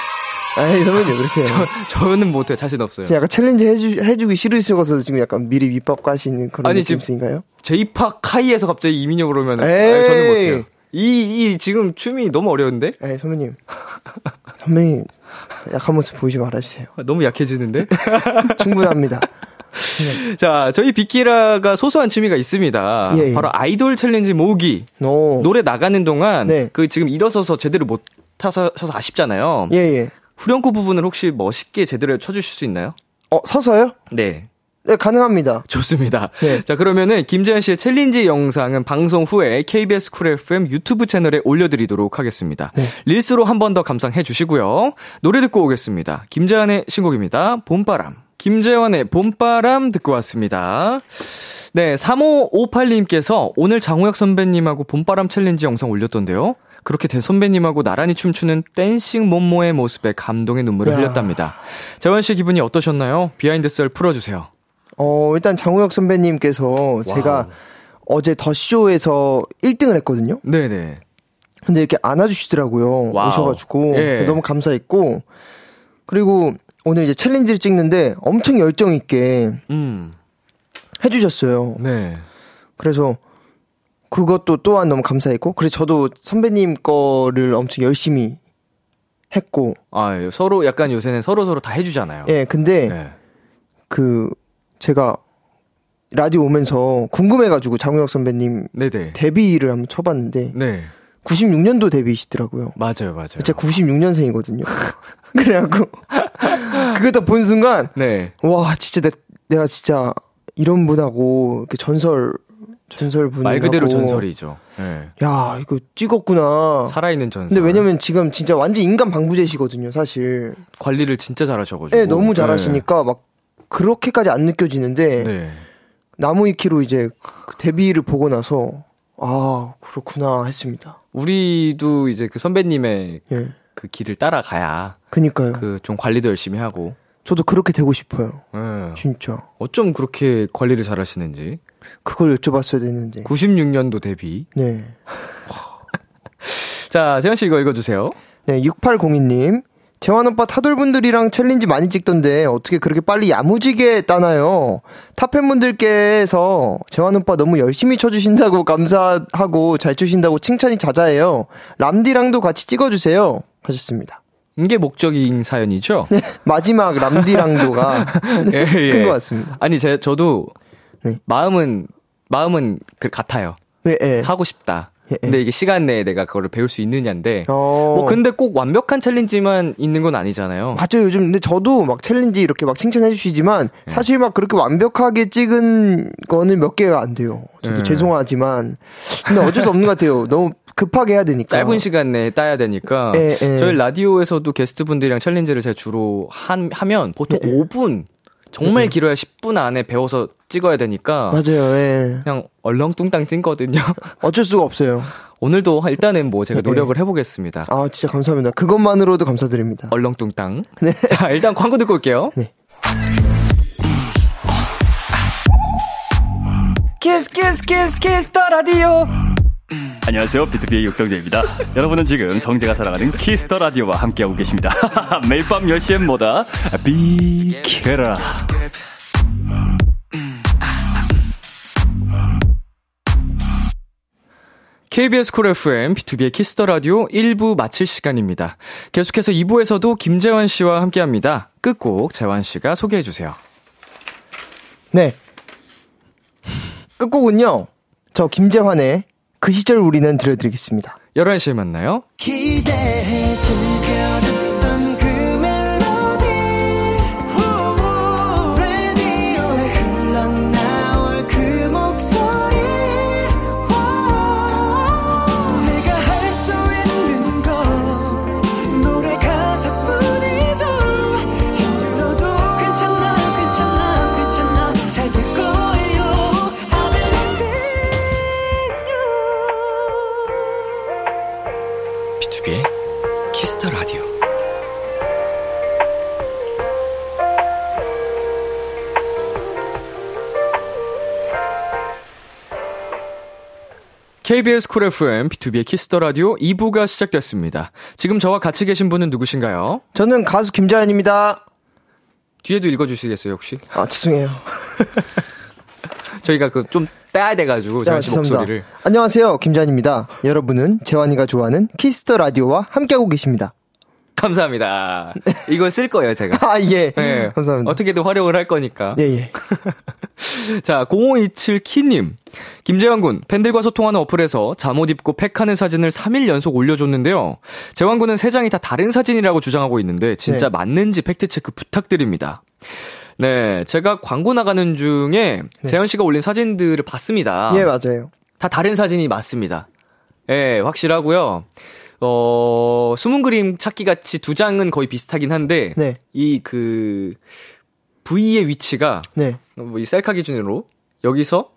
아이 선배님 그러세요. 저 저는 못해 자신 없어요. 제가 약간 챌린지 해주 해주기 싫으셔서 지금 약간 미리 밑밥 까시는 그런 아니, 느낌인가요? 제이팝 카이에서 갑자기 이민혁 그러면 아니, 저는 못해요. 이, 이 지금 춤이 너무 어려운데? 에이 선배님 선배님 약한 모습 보이지 말아주세요. 아, 너무 약해지는데? 충분합니다. 자, 저희 비키라가 소소한 취미가 있습니다. 예, 예. 바로 아이돌 챌린지 모으기. 오. 노래 나가는 동안 네. 그 지금 일어서서 제대로 못 타서 아쉽잖아요. 예, 예. 후렴구 부분을 혹시 멋있게 제대로 쳐주실 수 있나요? 어, 서서요? 네. 네, 가능합니다. 좋습니다. 네. 자, 그러면은 김재현 씨의 챌린지 영상은 방송 후에 KBS Cool FM 유튜브 채널에 올려드리도록 하겠습니다. 네. 릴스로 한 번 더 감상해 주시고요. 노래 듣고 오겠습니다. 김재환의 신곡입니다. 봄바람. 김재환의 봄바람 듣고 왔습니다. 네, 3558님께서 오늘 장우혁 선배님하고 봄바람 챌린지 영상 올렸던데요. 그렇게 대선배님하고 나란히 춤추는 dancing 멈무의 모습에 감동의 눈물을 야. 흘렸답니다. 재환 씨 기분이 어떠셨나요? 비하인드 썰 풀어주세요. 어, 일단 장우혁 선배님께서 와우. 제가 어제 더 쇼에서 1등을 했거든요. 네네. 근데 이렇게 안아주시더라고요. 와우. 오셔가지고. 예. 너무 감사했고. 그리고 오늘 이제 챌린지를 찍는데 엄청 열정 있게 음. 해주셨어요. 네. 그래서 그것도 또한 너무 감사했고, 그래서 저도 선배님 거를 엄청 열심히 했고. 아, 예. 서로 약간 요새는 서로 서로 다 해주잖아요. 예, 근데 네. 그 제가 라디오 오면서 궁금해가지고 장우혁 선배님 네네. 데뷔를 한번 쳐봤는데 네. 96년도 데뷔시더라고요. 맞아요, 맞아요. 제가 96년생이거든요. 그래갖고 그거 다본 순간 네. 와 진짜 내, 내가 진짜 이런 분하고 전설 전설분 말 그대로 전설이죠. 네. 야 이거 찍었구나. 살아있는 전설. 근데 왜냐면 지금 진짜 완전 인간 방부제시거든요, 사실. 관리를 진짜 잘하셔가지고. 네, 너무 잘하시니까 네. 막 그렇게까지 안 느껴지는데 네. 나무 위키로 이제 데뷔를 보고 나서 아 그렇구나 했습니다. 우리도 이제 그 선배님의 예. 그 길을 따라가야. 그니까요. 그 좀 관리도 열심히 하고. 저도 그렇게 되고 싶어요. 예. 진짜. 어쩜 그렇게 관리를 잘 하시는지. 그걸 여쭤봤어야 되는데. 96년도 데뷔. 네. 자, 재현 씨 이거 읽어주세요. 네, 6802님. 재환 오빠 타돌분들이랑 챌린지 많이 찍던데 어떻게 그렇게 빨리 야무지게 따나요? 타팬분들께서 재환 오빠 너무 열심히 쳐주신다고 감사하고 잘 추신다고 칭찬이 자자해요. 람디랑도 같이 찍어주세요. 하셨습니다. 이게 목적인 사연이죠? 네, 마지막 람디랑도가 예, 예. 큰것 같습니다. 아니, 제, 저도 네. 마음은, 마음은 그 같아요. 네, 예. 하고 싶다. 예, 예. 근데 이게 시간 내에 내가 그거를 배울 수 있느냐인데. 어. 뭐 근데 꼭 완벽한 챌린지만 있는 건 아니잖아요. 맞아요. 요즘 근데 저도 막 챌린지 이렇게 막 칭찬해 주시지만 네. 사실 막 그렇게 완벽하게 찍은 거는 몇 개가 안 돼요. 저도 네. 죄송하지만 근데 어쩔 수 없는 것 같아요. 너무 급하게 해야 되니까. 짧은 시간 내에 따야 되니까. 예, 예. 저희 라디오에서도 게스트분들이랑 챌린지를 제가 주로 한, 하면 보통 예, 예. 5분, 정말 길어야 10분 안에 배워서 찍어야 되니까. 맞아요. 예. 그냥 얼렁뚱땅 찐거든요. 어쩔 수가 없어요. 오늘도 일단은 뭐 제가 예, 예. 노력을 해보겠습니다. 아 진짜 감사합니다. 그것만으로도 감사드립니다. 얼렁뚱땅. 네. 자, 일단 광고 듣고 올게요. 네. Kiss kiss kiss kiss the radio. 안녕하세요. 비투비의 육성재입니다. 여러분은 지금 성재가 사랑하는 Kiss the Radio와 함께하고 계십니다. 매일 밤 10시엔 뭐다? 비키라. KBS 쿨 FM, B2B의 키스터 라디오 1부 마칠 시간입니다. 계속해서 2부에서도 김재환 씨와 함께 합니다. 끝곡 재환 씨가 소개해 주세요. 네. 끝곡은요. 저 김재환의 그 시절 우리는 들려드리겠습니다. 11시에 만나요. 기대해 즐겨듣 Kiss the Radio. KBS 쿨 FM, B2B의 키스터 라디오 2부가 시작됐습니다. 지금 저와 같이 계신 분은 누구신가요? 저는 가수 김재환입니다. 뒤에도 읽어주시겠어요, 혹시? 아 죄송해요. 저희가 그 좀 따야 돼가지고, 아, 재환 씨 목소리를. 안녕하세요. 김재환입니다. 여러분은 재환이가 좋아하는 Kiss the Radio와 함께하고 계십니다. 감사합니다. 이거 쓸 거예요, 제가. 아 예. 네. 감사합니다. 어떻게든 활용을 할 거니까. 예 예. 자, 0527키님. 김재환 군, 팬들과 소통하는 어플에서 잠옷 입고 팩하는 사진을 3일 연속 올려줬는데요. 재환 군은 세 장이 다 다른 사진이라고 주장하고 있는데, 진짜 네. 맞는지 팩트체크 부탁드립니다. 네, 제가 광고 나가는 중에 재현 씨가 올린 사진들을 봤습니다. 예 맞아요. 다 다른 사진이 맞습니다. 예, 확실하고요. 어, 숨은 그림 찾기 같이 두 장은 거의 비슷하긴 한데, 네. 이 그, V의 위치가, 네. 뭐이 셀카 기준으로, 여기서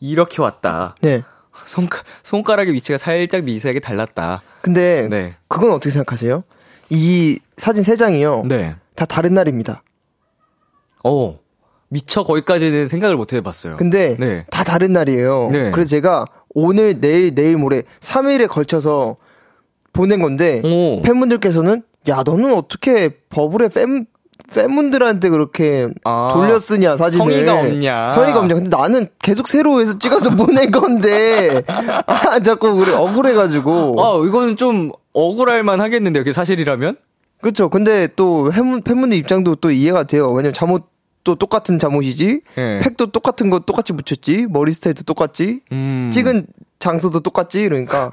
이렇게 왔다. 네. 손가, 손가락의 위치가 살짝 미세하게 달랐다. 근데 네. 그건 어떻게 생각하세요? 이 사진 세 장이요. 네. 다 다른 날입니다. 어, 미처 거기까지는 생각을 못 해봤어요. 근데 네. 다 다른 날이에요. 네. 그래서 제가 오늘, 내일, 내일 모레 3일에 걸쳐서 보낸 건데 오. 팬분들께서는 야 너는 어떻게 버블의 팬 팬분들한테 그렇게 아, 돌려 쓰냐 사진을 성의가 없냐. 성의가 없냐 근데 나는 계속 새로 해서 찍어서 보낸 건데 아 자꾸 그래 억울해가지고 아, 이거는 좀 억울할 만 하겠는데요. 그게 사실이라면? 그렇죠 근데 또 팬분, 팬분들 입장도 또 이해가 돼요 왜냐면 잠옷도 똑같은 잠옷이지 예. 팩도 똑같은 거 똑같이 붙였지 머리 스타일도 똑같지 음. 찍은 장소도 똑같지 이러니까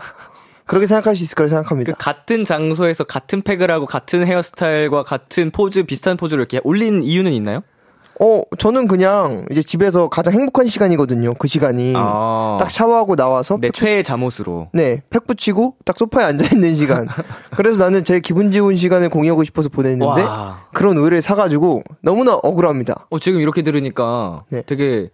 그렇게 생각할 수 있을 거라 생각합니다. 그 같은 장소에서 같은 팩을 하고 같은 헤어스타일과 같은 포즈 비슷한 포즈를 이렇게 올린 이유는 있나요? 어 저는 그냥 이제 집에서 가장 행복한 시간이거든요. 그 시간이 아. 딱 샤워하고 나와서 내 최애 잠옷으로. 네, 팩 붙이고 딱 소파에 앉아 있는 시간. 그래서 나는 제일 기분 좋은 시간을 공유하고 싶어서 보냈는데 와. 그런 의뢰를 사가지고 너무나 억울합니다. 어, 지금 이렇게 들으니까 네. 되게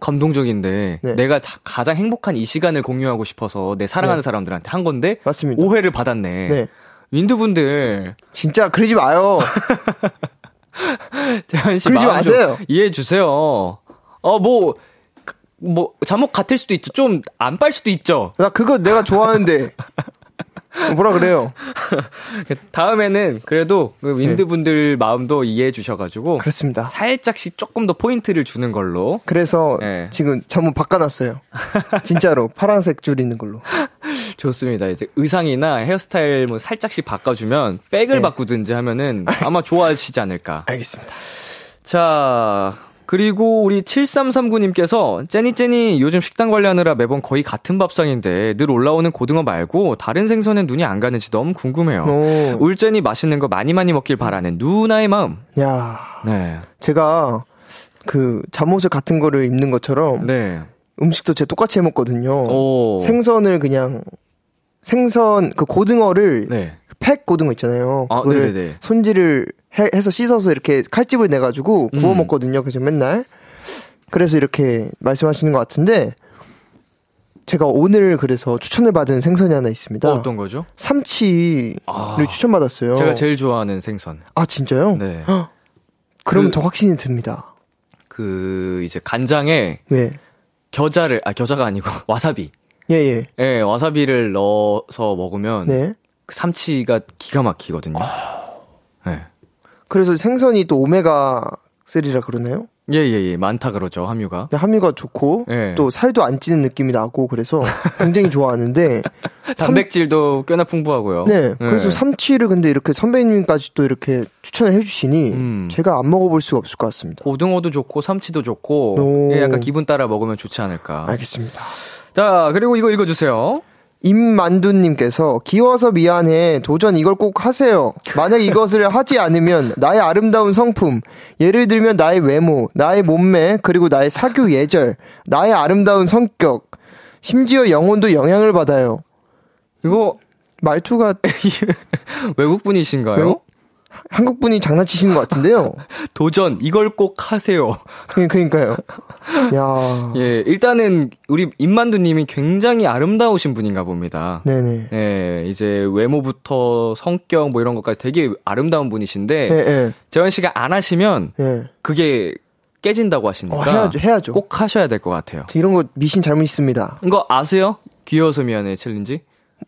감동적인데 네. 내가 자- 가장 행복한 이 시간을 공유하고 싶어서 내 사랑하는 네. 사람들한테 한 건데 맞습니다. 오해를 받았네. 네, 윈드분들 진짜 그러지 마요. 재환 씨 그러지 마세요. 이해해 주세요. 어, 뭐, 뭐, 잠옷 같을 수도 있죠. 좀 안 빨 수도 있죠. 나 그거 내가 좋아하는데. 뭐라 그래요? 다음에는 그래도 그 윈드분들 마음도 이해해 주셔가지고. 그렇습니다. 살짝씩 조금 더 포인트를 주는 걸로. 그래서 네. 지금 잠옷 바꿔놨어요. 진짜로 파란색 줄 있는 걸로. 좋습니다. 이제 의상이나 헤어스타일 뭐 살짝씩 바꿔주면 백을 네. 바꾸든지 하면은 아마 좋아하시지 않을까. 알겠습니다. 자, 그리고 우리 7339님께서 ចេ니ចេ니 요즘 식당 관리하느라 매번 거의 같은 밥상인데 늘 올라오는 고등어 말고 다른 생선엔 눈이 안 가는지 너무 궁금해요. 오. 울제니 맛있는 거 많이 많이 먹길 바라는 누나의 마음. 야, 네. 제가 그 잠옷을 같은 거를 입는 것처럼 네. 음식도 제 똑같이 해 먹거든요. 오. 생선을 그냥 생선 그 고등어를 네. 팩 고등어 있잖아요. 아, 그거를 네네네. 손질을 해, 해서 씻어서 이렇게 칼집을 내 가지고 구워 음. 먹거든요. 그래서 맨날. 그래서 이렇게 말씀하시는 것 같은데 제가 오늘 그래서 추천을 받은 생선이 하나 있습니다. 어 떤 거죠? 삼치를 아. 추천받았어요. 제가 제일 좋아하는 생선. 아 진짜요? 네. 그럼 그- 더 확신이 듭니다. 그 이제 간장에 네. 겨자를 아 겨자가 아니고 와사비. 예 예. 예, 와사비를 넣어서 먹으면 네. 그 삼치가 기가 막히거든요. 예. 그래서 생선이 또 오메가 3라 그러나요? 예, 예, 예. 많다 그러죠, 함유가. 근데 함유가 좋고 예. 또 살도 안 찌는 느낌이 나고 그래서 굉장히 좋아하는데 단백질도 꽤나 풍부하고요. 네. 예. 그래서 삼치를 근데 이렇게 선배님까지 또 이렇게 추천을 해주시니 음. 제가 안 먹어볼 수가 없을 것 같습니다. 고등어도 좋고 삼치도 좋고 오. 예, 약간 기분 따라 먹으면 좋지 않을까. 알겠습니다. 자, 그리고 이거 읽어주세요. 임만두님께서 귀여워서 미안해 도전 이걸 꼭 하세요. 만약 이것을 하지 않으면 나의 아름다운 성품, 예를 들면 나의 외모, 나의 몸매, 그리고 나의 사교 예절, 나의 아름다운 성격, 심지어 영혼도 영향을 받아요. 이거 말투가 외국 분이신가요? 한국 분이 장난치시는 것 같은데요. 도전 이걸 꼭 하세요. 그- 그러니까요. 야, 예, 일단은 우리 임만두님이 굉장히 아름다우신 분인가 봅니다. 네네. 예, 이제 외모부터 성격 뭐 이런 것까지 되게 아름다운 분이신데 예, 예, 재원 씨가 안 하시면 예. 그게 깨진다고 하시니까 어, 해야죠, 해야죠. 꼭 하셔야 될 것 같아요. 이런 거 미신 잘못 있습니다. 이거 아세요? 귀여워서 미안해 챌린지?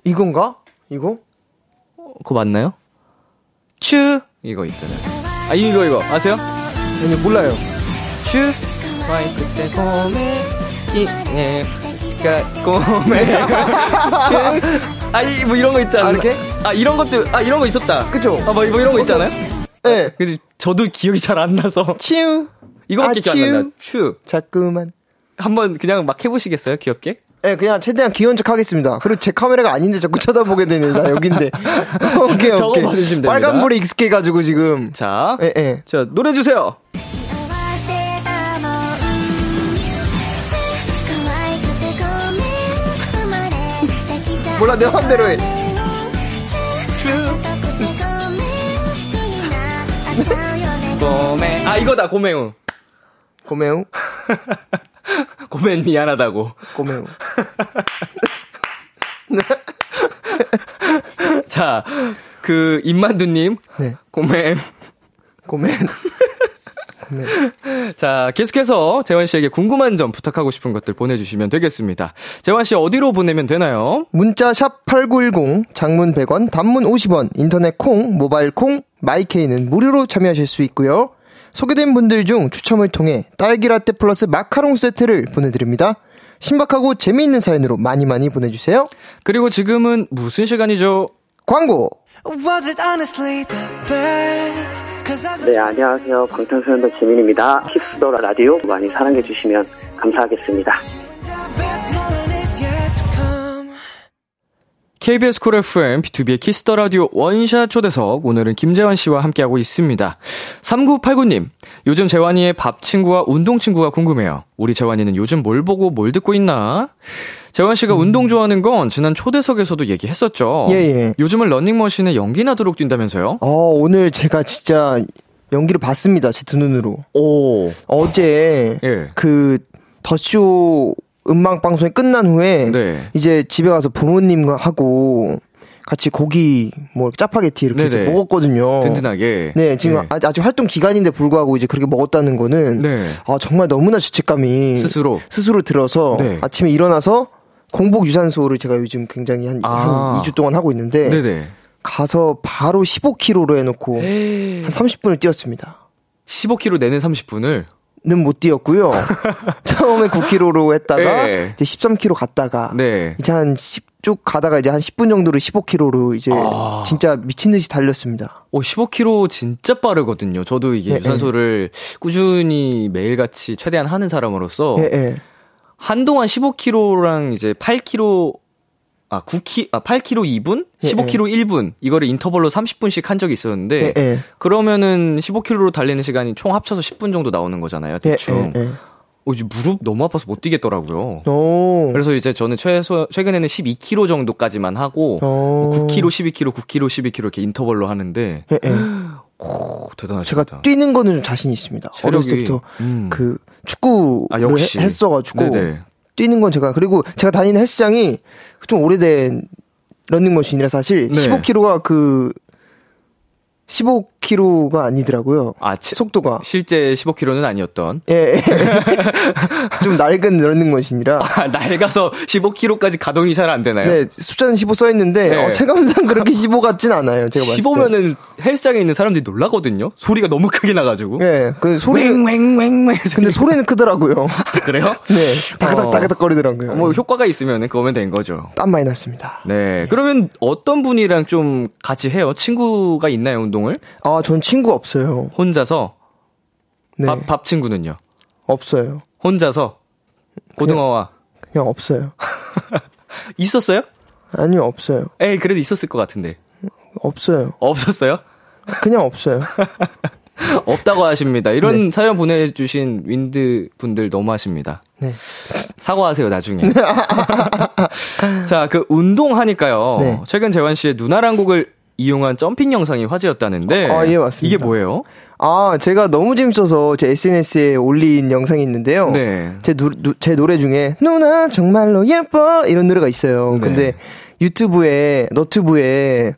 이건가? 이거? 그거 맞나요? 추 이거 있잖아요. 아 이거 이거 아세요? 아니 몰라요. 추 마이크 때 고메 이네 가 고메 아이 뭐 이런 거 있잖아요. 아, 이렇게? 아 이런 것도 아 이런 거 있었다. 그죠? 아뭐 뭐 이런 거 있잖아요. 예. 근데 저도 기억이 잘 안 나서 치우. 이거밖에 아, 기억 안. 나요. 추 자꾸만. 한번 그냥 막 해보시겠어요? 귀엽게? 네, 그냥 최대한 귀여운 척 하겠습니다. 그리고 제 카메라가 아닌데 자꾸 쳐다보게 되네. 나 여긴데. 오케이, 오케이. 받으시면 됩니다. 빨간불에 익숙해가지고 지금. 자. 예, 예. 자, 노래 주세요. 몰라, 내 맘대로 해. 고메. 아, 이거다, 고메우. 고메우? 고멘 미안하다고. 고매우. 자, 그 임만두님 네. 고멘. 고맨. 고맨. 자, 계속해서 재환 씨에게 궁금한 점 부탁하고 싶은 것들 보내주시면 되겠습니다. 재환 씨 어디로 보내면 되나요? 문자 샵 8910, 장문 100원, 단문 50원, 인터넷 콩, 모바일 콩, 마이케이는 무료로 참여하실 수 있고요. 소개된 분들 중 추첨을 통해 딸기라떼 플러스 마카롱 세트를 보내드립니다. 신박하고 재미있는 사연으로 많이 많이 보내주세요. 그리고 지금은 무슨 시간이죠? 광고! 네, 안녕하세요. 방탄소년단 지민입니다. Kiss the Radio 많이 사랑해 주시면 감사하겠습니다. KBS 쿨 FM, B2B의 키스터 라디오 원샷 초대석. 오늘은 김재환 씨와 함께하고 있습니다. 3989님, 요즘 재환이의 밥 친구와 운동 친구가 궁금해요. 우리 재환이는 요즘 뭘 보고 뭘 듣고 있나? 재환 씨가 운동 좋아하는 건 지난 초대석에서도 얘기했었죠. 예, 예. 요즘은 러닝머신에 연기 나도록 뛴다면서요? 어, 오늘 제가 진짜 연기를 봤습니다. 제 두 눈으로. 오. 어제 예. 그 더쇼 음악 방송이 끝난 후에 네. 이제 집에 가서 부모님과 하고 같이 고기 뭐 짜파게티 이렇게 해서. 먹었거든요. 든든하게. 네, 지금 네. 아- 아직 활동 기간인데 불구하고 이제 그렇게 먹었다는 거는 네. 아 정말 너무나 죄책감이 스스로. 스스로 들어서 네. 아침에 일어나서 공복 유산소를 제가 요즘 굉장히 한, 아. 한 2주 동안 하고 있는데 네네. 가서 바로 15km로 해놓고 한 30분을 뛰었습니다. 15km 내는 30분을 는못 뛰었고요. 처음에 9km로 했다가 네. 이제 13km 갔다가 네. 이제 한 10 쭉 가다가 이제 한 10분 정도로 15km로 이제 아. 진짜 미친 듯이 달렸습니다. 오, 15km 진짜 빠르거든요. 저도 이게 네, 유산소를 꾸준히 매일같이 최대한 하는 사람으로서 예, 예. 한동안 15km랑 이제 8km 아, 9km, 아, 8km 2분? 예, 15km 1분. 이거를 인터벌로 30분씩 한 적이 있었는데, 예, 예. 그러면은 15km로 달리는 시간이 총 합쳐서 10분 정도 나오는 거잖아요, 예, 대충. 예, 예. 어, 이제 무릎 너무 아파서 못 뛰겠더라고요. 오. 그래서 이제 저는 최소, 최근에는 12km 정도까지만 하고, 어. 9km, 12km, 9km, 12km 이렇게 인터벌로 하는데, 예, 예. 오, 대단하시다. 제가 뛰는 거는 좀 자신 있습니다. 체력이- 어렸을 때부터 음. 그 축구를 아, 역시. 해- 했어가지고 네네. 뛰는 건 제가 그리고 제가 다니는 헬스장이 좀 오래된 런닝머신이라 사실 네. 15km가 그 15km가 아니더라고요. 아, 치- 속도가 실제 15km는 아니었던. 예, 예. 좀 낡은 런닝 머신이라 아, 낡아서 15km까지 가동이 잘 안 되나요? 네 숫자는 15 써 있는데 네. 어, 체감상 그렇게 15 같진 않아요. 제가 봤을 때. 15면은 헬스장에 있는 사람들이 놀라거든요. 소리가 너무 크게 나가지고. 예, 그 소리 웽웽웽웽. 근데 소리는 크더라고요. 그래요? 네, 다그닥 어. 다그닥 거리더라고요. 뭐 효과가 있으면 그거면 된 거죠. 땀 많이 났습니다. 네. 그러면 어떤 분이랑 좀 같이 해요? 친구가 있나요, 운동을? 아, 전 친구 없어요. 혼자서? 네, 밥, 밥 친구는요? 없어요. 혼자서? 고등어와 그냥 없어요. 있었어요? 아니요, 없어요. 에이, 그래도 있었을 것 같은데. 없어요. 없었어요? 그냥 없어요. 없다고 하십니다. 이런 네. 사연 보내주신 윈드 분들 너무 하십니다. 네. 사과하세요, 나중에. 자, 그 운동하니까요. 네. 최근 재환 씨의 누나란 곡을 이용한 jumping 영상이 화제였다는데. 아, 예, 맞습니다. 이게 뭐예요? 아, 제가 너무 재밌어서 제 SNS에 올린 영상이 있는데요. 네. 제, 노, 누- 제 노래 중에 누나 정말로 예뻐 이런 노래가 있어요. 네. 근데 유튜브에 너튜브에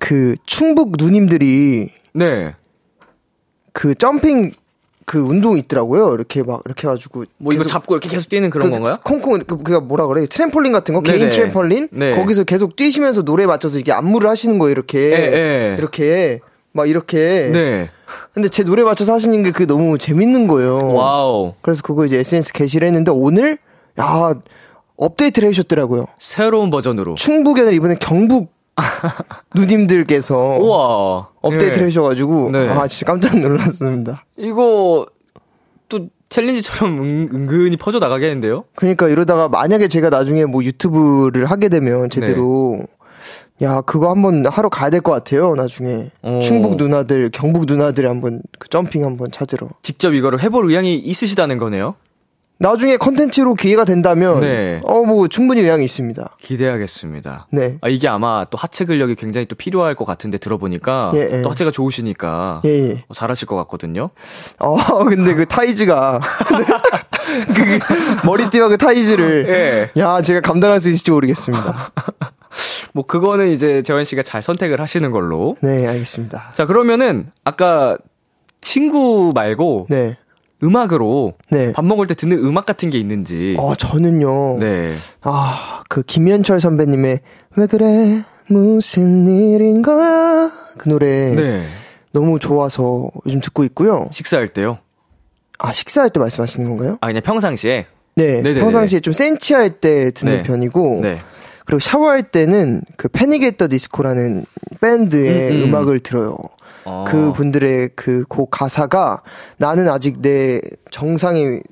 그 충북 누님들이 네. 그 jumping 그 운동 있더라고요. 이렇게 막 이렇게 해가지고 뭐 이거 잡고 이렇게 계속 뛰는 그런 그 건가요? 콩콩 그 그가 뭐라 그래? 트램폴린 같은 거 개인 네네. 트램폴린 네. 거기서 계속 뛰시면서 노래 맞춰서 이렇게 안무를 하시는 거예요. 이렇게 예, 예. 이렇게 막 이렇게. 네. 근데 제 노래 맞춰서 하시는 게 그게 너무 재밌는 거예요. 와우. 그래서 그거 이제 SNS 게시를 했는데 오늘 야 업데이트를 해주셨더라고요. 새로운 버전으로. 충북이 아니라 이번에 경북 누님들께서 우와. 업데이트를 예. 해주셔가지고 네. 아 진짜 깜짝 놀랐습니다. 이거 또 챌린지처럼 은, 은근히 퍼져 나가겠는데요? 그러니까 이러다가 만약에 제가 나중에 뭐 유튜브를 하게 네. 되면 제대로 야 그거 한번 하러 가야 될 것 같아요 나중에 어. 충북 누나들 경북 누나들 한번 그 점핑 한번 찾으러 직접 이거를 해볼 의향이 있으시다는 거네요? 나중에 컨텐츠로 기회가 된다면 네. 어뭐 충분히 의향이 있습니다. 기대하겠습니다. 네. 아, 이게 아마 또 하체 근력이 굉장히 또 필요할 것 같은데 들어보니까 예, 예. 또 하체가 좋으시니까 예, 예. 어, 잘하실 것 같거든요. 어, 근데 그 타이즈가. 그 머리띠와 그 타이즈를. 야, 제가 감당할 수 있을지 모르겠습니다. 뭐 그거는 이제 재환 씨가 잘 선택을 하시는 걸로. 네, 알겠습니다. 자 그러면은 아까 친구 말고 네. 음악으로 네. 밥 먹을 때 듣는 음악 같은 게 있는지. 어, 저는요. 네. 아, 그 김현철 선배님의 왜 그래? 무슨 일인 거야? 그 노래. 네. 너무 좋아서 요즘 듣고 있고요. 식사할 때요. 아, 식사할 때 말씀하시는 건가요? 아 그냥 평상시에. 네. 네네네. 평상시에 좀 센치할 때 듣는 네. 편이고. 네. 그리고 샤워할 때는 그 Panic! At The Disco라는 밴드의 음, 음, 음. 악을 들어요. 어. 그 분들의 그 곡 가사가 나는 아직 내 정상의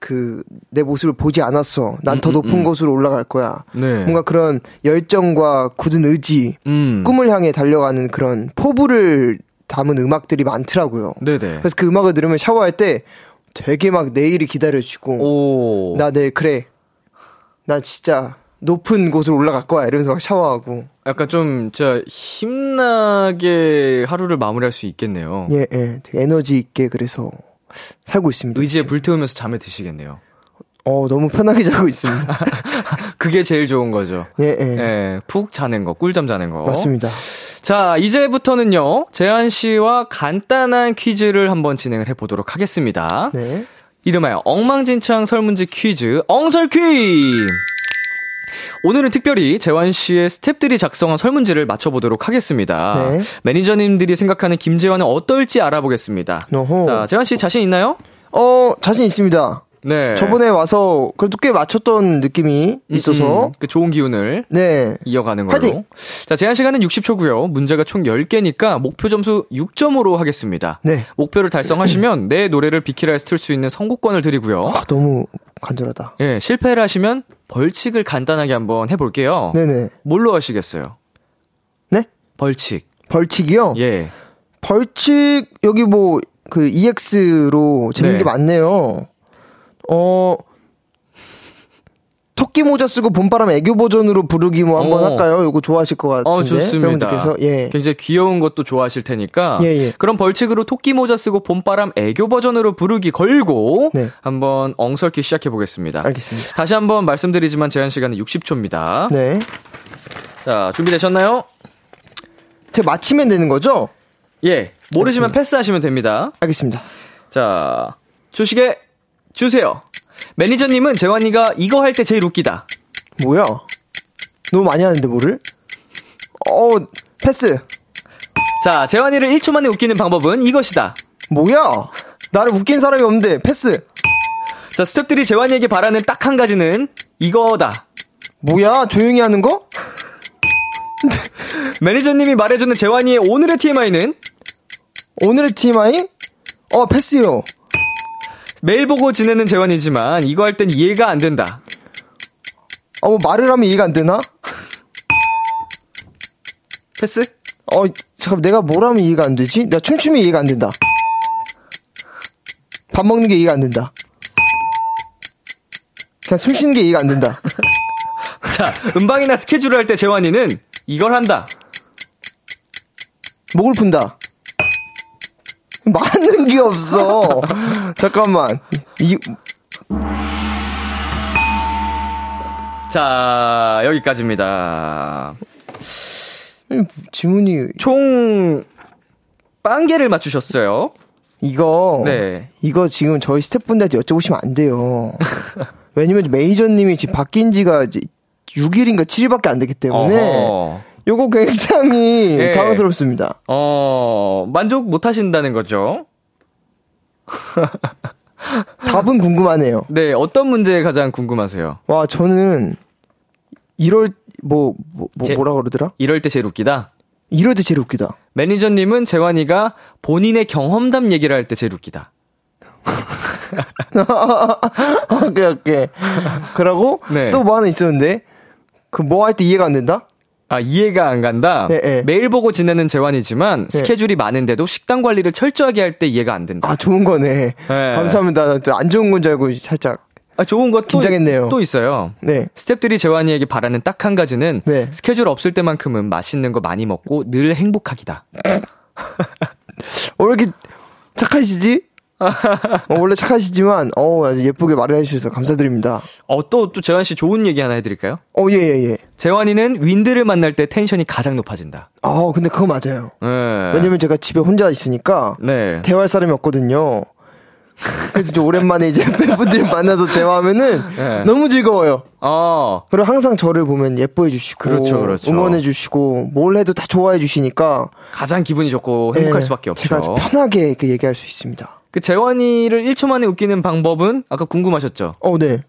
그 내 모습을 보지 않았어. 난 더 음, 높은 음. 곳으로 올라갈 거야. 네. 뭔가 그런 열정과 굳은 의지, 음. 꿈을 향해 달려가는 그런 포부를 담은 음악들이 많더라고요. 네네. 그래서 그 음악을 들으면 샤워할 때 되게 막 내일이 기다려지고 오. 나 내일 그래. 나 진짜 높은 곳으로 올라갈 거야. 이러면서 막 샤워하고. 약간 좀 진짜 힘나게 하루를 마무리할 수 있겠네요. 예, 예. 되게 에너지 있게 그래서 살고 있습니다. 의지에 불태우면서 잠에 드시겠네요. 어, 너무 편하게 자고 있습니다. 그게 제일 좋은 거죠. 예, 예. 예, 푹 자는 거, 꿀잠 자는 거. 맞습니다. 자, 이제부터는요, 재한 씨와 간단한 퀴즈를 한번 진행을 해 보도록 하겠습니다. 네. 이름하여 엉망진창 설문지 퀴즈, 엉설 퀴! 오늘은 특별히 재환 씨의 스탭들이 작성한 설문지를 맞춰보도록 하겠습니다. 네. 매니저님들이 생각하는 김재환은 어떨지 알아보겠습니다. 어허. 자, 재환 씨 자신 있나요? 어, 자신 있습니다. 네. 저번에 와서 그래도 꽤 맞췄던 느낌이 있어서. 음, 그 좋은 기운을 네. 이어가는 걸로. 화이팅! 자, 제한 시간은 60초고요. 문제가 총 10개니까 목표 점수 6점으로 하겠습니다. 네. 목표를 달성하시면 내 노래를 비키라에서 틀 수 있는 선곡권을 드리고요. 아, 너무 간절하다. 예, 실패를 하시면 벌칙을 간단하게 한번 해 볼게요. 네 네. 뭘로 하시겠어요? 네? 벌칙. 벌칙이요? 예. 벌칙, 여기 뭐, 그, EX로 재밌는 네. 게 많네요. 어, 토끼 모자 쓰고 봄바람 애교 버전으로 부르기 뭐 한번 어. 할까요? 이거 좋아하실 것 같은데. 어, 좋습니다. 여러분들께서. 예. 굉장히 귀여운 것도 좋아하실 테니까. 예, 예. 그럼 벌칙으로 토끼 모자 쓰고 봄바람 애교 버전으로 부르기 걸고 네. 한번 엉설기 시작해 보겠습니다. 알겠습니다. 다시 한번 말씀드리지만 제한 시간은 60초입니다. 네. 자, 준비되셨나요? 제가 맞히면 되는 거죠? 예. 모르시면 패스하시면 됩니다. 알겠습니다. 자, 주시게 주세요. 매니저님은 재환이가 이거 할 때 제일 웃기다. 뭐야? 너무 많이 하는데, 뭐를? 어, 패스. 자, 재환이를 1초 만에 웃기는 방법은 이것이다. 뭐야? 나를 웃긴 사람이 없는데, 패스. 자, 스탭들이 재환이에게 바라는 딱 한 가지는 이거다. 뭐야? 조용히 하는 거? 매니저님이 말해주는 재환이의 오늘의 TMI는 오늘의 TMI? 어, 패스요. 매일 보고 지내는 재환이지만 이거 할 땐 이해가 안 된다. 어, 뭐 말을 하면 이해가 안 되나? 패스? 어, 잠깐 내가 뭘 하면 이해가 안 되지? 내가 춤추면 이해가 안 된다. 밥 먹는 게 이해가 안 된다. 그냥 숨 쉬는 게 이해가 안 된다. 자, 음방이나 스케줄을 할 때 재환이는 이걸 한다. 목을 푼다. 맞는 게 없어. 잠깐만. 이, 자, 여기까지입니다. 지문이, 총, 빵개를 맞추셨어요. 이거. 네. 이거 지금 저희 스태프분들한테 여쭤보시면 안 돼요. 왜냐면 메이저님이 지금 바뀐 지가 이제 6일인가 7일밖에 안 되기 때문에. 어허. 요거 굉장히 예. 당황스럽습니다. 어, 만족 못 하신다는 거죠? 답은 궁금하네요. 네, 어떤 문제 가장 궁금하세요? 와, 저는 이럴 뭐, 뭐, 뭐 제- 뭐라 그러더라? 이럴 때 제일 웃기다? 이럴 때 제일 웃기다. 매니저님은 재환이가 본인의 경험담 얘기를 할 때 제일 웃기다. 오케이, 오케이. 그러고 네. 또 뭐 하나 있었는데 그 뭐 할 때 이해가 안 된다? 아, 이해가 안 간다? 네, 네. 매일 보고 지내는 재환이지만 스케줄이 많은데도 식단 관리를 철저하게 할 때 이해가 안 된다. 아, 좋은 거네. 네. 감사합니다. 또안 좋은 건 줄 알고 살짝 아, 좋은 것 긴장했네요. 또 있어요. 네. 스탭들이 재환이에게 바라는 딱 한 가지는 네. 스케줄 없을 때만큼은 맛있는 거 많이 먹고 늘 행복하기다. 어, 왜 이렇게 착하시지? 어, 원래 착하시지만 어, 아주 예쁘게 말을 해주셔서 감사드립니다. 어, 또, 또 재환 씨 좋은 얘기 하나 해드릴까요? 어, 예, 예, 예. 재환이는 윈드를 만날 때 텐션이 가장 높아진다. 아, 근데 그거 맞아요. 네. 왜냐면 제가 집에 혼자 있으니까 네. 대화할 사람이 없거든요. 그래서 좀 오랜만에 이제 팬분들 만나서 대화하면은 네. 너무 즐거워요. 어, 그리고 항상 저를 보면 예뻐해 주시고 그렇죠, 그렇죠. 응원해 주시고 뭘 해도 다 좋아해 주시니까 가장 기분이 좋고 행복할 예, 수밖에 없죠. 제가 편하게 그 얘기할 수 있습니다. 그 재환이를 1초 만에 웃기는 방법은 아까 궁금하셨죠? 어, 네.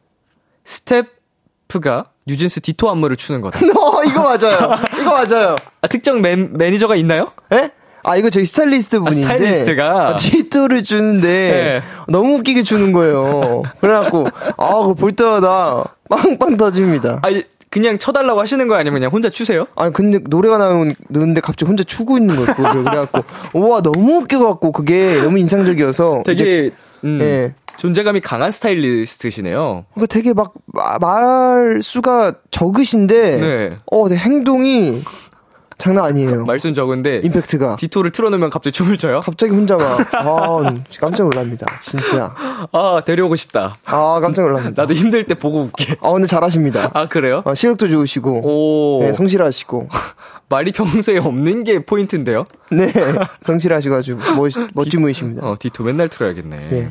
스태프가 뉴진스 디토 안무를 추는 거다. 어, 이거 맞아요. 이거 맞아요. 아, 특정 매, 매니저가 있나요? 예? 아, 이거 저희 스타일리스트 분인데. 스타일리스트가? 아, 티토를 주는데. 네. 너무 웃기게 추는 거예요. 그래갖고, 아, 그거 볼 때마다 빵빵 터집니다. 아, 그냥 춰달라고 하시는 거 아니면 그냥 혼자 추세요? 아니, 근데 노래가 나오는데 갑자기 혼자 추고 있는 거예요. 그거를. 그래갖고, 우와, 너무 웃겨갖고, 그게 너무 인상적이어서. 이제, 되게 음, 예. 존재감이 강한 스타일리스트시네요. 그러니까 되게 막, 마- 말 수가 적으신데. 네. 어, 네, 행동이 장난 아니에요. 말씀 적은데 임팩트가. 디토를 틀어놓으면 갑자기 춤을 춰요? 갑자기 혼자 막, 아, 깜짝 놀랍니다. 진짜. 아 데려오고 싶다. 아, 깜짝 놀랍니다. 나도 힘들 때 보고 웃게. 아, 근데 잘하십니다. 아 그래요? 어, 시력도 좋으시고, 오 네, 성실하시고, 말이 평소에 없는 게 포인트인데요. 네, 성실하시가지고, 멋, 멋진 분이십니다. 어 디토 맨날 틀어야겠네. 네.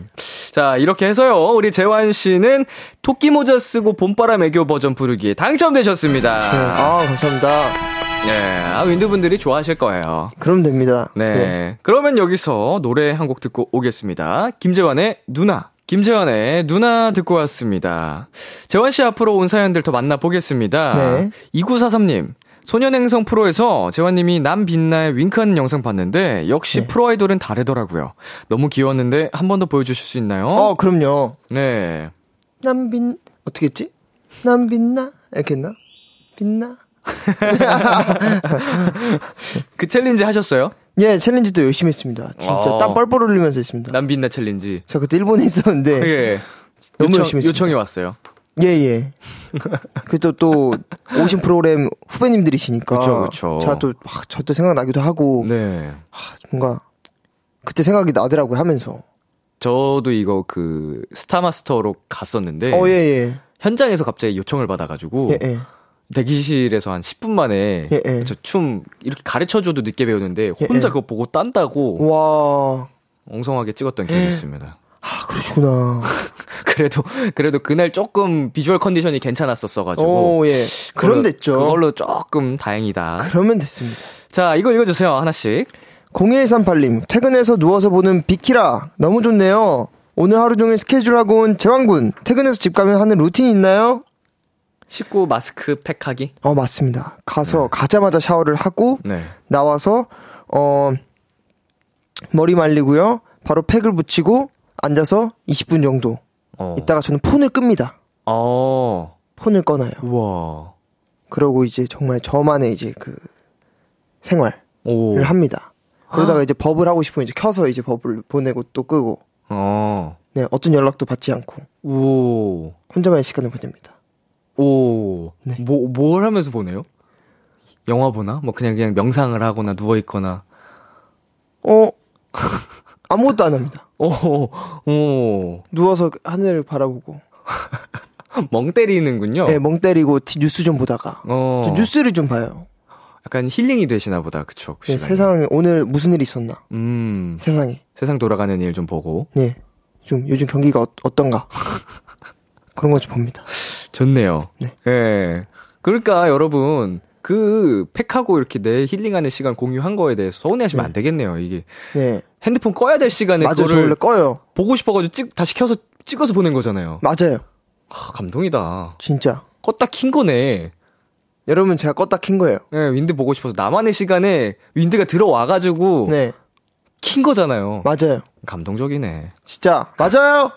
자 이렇게 해서요 우리 재환 씨는 토끼 모자 쓰고 봄바람 애교 버전 부르기에 당첨되셨습니다. 네, 아, 감사합니다. 네, 아, 윈드분들이 좋아하실 거예요. 그럼 됩니다. 네. 그러면 여기서 노래 한 곡 듣고 오겠습니다. 김재환의 누나. 김재환의 누나 듣고 왔습니다. 재환 씨 앞으로 온 사연들 더 만나보겠습니다. 네. 2943님. 소년행성 프로에서 재환님이 남 빛나의 윙크하는 영상 봤는데 역시 네. 프로 아이돌은 다르더라고요. 너무 귀여웠는데 한 번 더 보여주실 수 있나요? 어, 그럼요. 네. 남빈, 어떻게 했지? 난 빛나? 이렇게 했나? 빛나? 그 챌린지 하셨어요? 예, 챌린지도 열심히 했습니다. 진짜 어. 땀 뻘뻘 흘리면서 했습니다. 난 빛나 챌린지. 저 그때 일본에 있었는데, 예. 너무 요청, 열심히 했습니다. 요청이 왔어요. 예, 예. 그또 또, 오디션 프로그램 후배님들이시니까. 그쵸, 그쵸. 제가 또, 막, 저때 생각나기도 하고, 네. 뭔가, 그때 생각이 나더라고요, 하면서. 저도 이거 그 스타마스터로 갔었는데 어, 예, 예. 현장에서 갑자기 요청을 받아가지고 예, 예. 대기실에서 한 10분 만에 예, 예. 저춤 이렇게 가르쳐줘도 늦게 배우는데 혼자 예. 그거 보고 딴다고 와, 엉성하게 찍었던 기억이 있습니다. 아, 그러시구나. 그래도 그래도 그날 조금 비주얼 컨디션이 괜찮았었어 가지고 오, 예. 그럼 됐죠. 그걸로 조금 다행이다. 그러면 됐습니다. 자 이거 읽어 주세요 하나씩. 0138님, 퇴근해서 누워서 보는 비키라. 너무 좋네요. 오늘 하루 종일 스케줄하고 온 재왕군. 퇴근해서 집 가면 하는 루틴 있나요? 식구 마스크 팩하기. 어, 맞습니다. 가서, 가자마자 샤워를 하고, 네. 나와서, 어, 머리 말리고요. 바로 팩을 붙이고, 앉아서 20분 정도. 어. 이따가 저는 폰을 끕니다. 어. 폰을 꺼놔요. 우와. 그러고 이제 정말 저만의 이제 그, 생활을 오. 합니다. 그러다가 이제 버블 하고 싶으면 이제 켜서 이제 버블 보내고 또 끄고, 어. 네, 어떤 연락도 받지 않고, 오. 혼자만의 시간을 보냅니다. 오. 네. 뭐, 뭘 하면서 보내요? 영화 보나? 뭐 그냥 그냥 명상을 하거나 누워 있거나. 어, 아무것도 안 합니다. 오. 오. 누워서 하늘을 바라보고, 멍 때리는군요. 네, 멍 때리고 티- 뉴스 좀 보다가, 어. 저 뉴스를 좀 봐요. 약간 힐링이 되시나 보다. 그쵸. 그 네. 세상에 오늘 무슨 일이 있었나? 음. 세상에. 세상 돌아가는 일 좀 보고. 네. 좀 요즘 경기가 어, 떤가 그런 거 좀 봅니다. 좋네요. 네. 예. 그러니까 여러분 그 팩하고 이렇게 내 힐링하는 시간 공유한 거에 대해서 서운해하시면 안 되겠네요. 이게 네. 핸드폰 꺼야 될 시간에 맞아요. 저 그거를 원래 꺼요. 보고 싶어가지고 찍 다시 켜서 찍어서 보낸 거잖아요. 맞아요. 아, 감동이다. 진짜. 껐다 킨 거네. 여러분 제가 껐다 킨 거예요. 예, 윈드 보고 싶어서 나만의 시간에 윈드가 들어와가지고 네. 킨 거잖아요. 맞아요. 감동적이네. 진짜. 맞아요.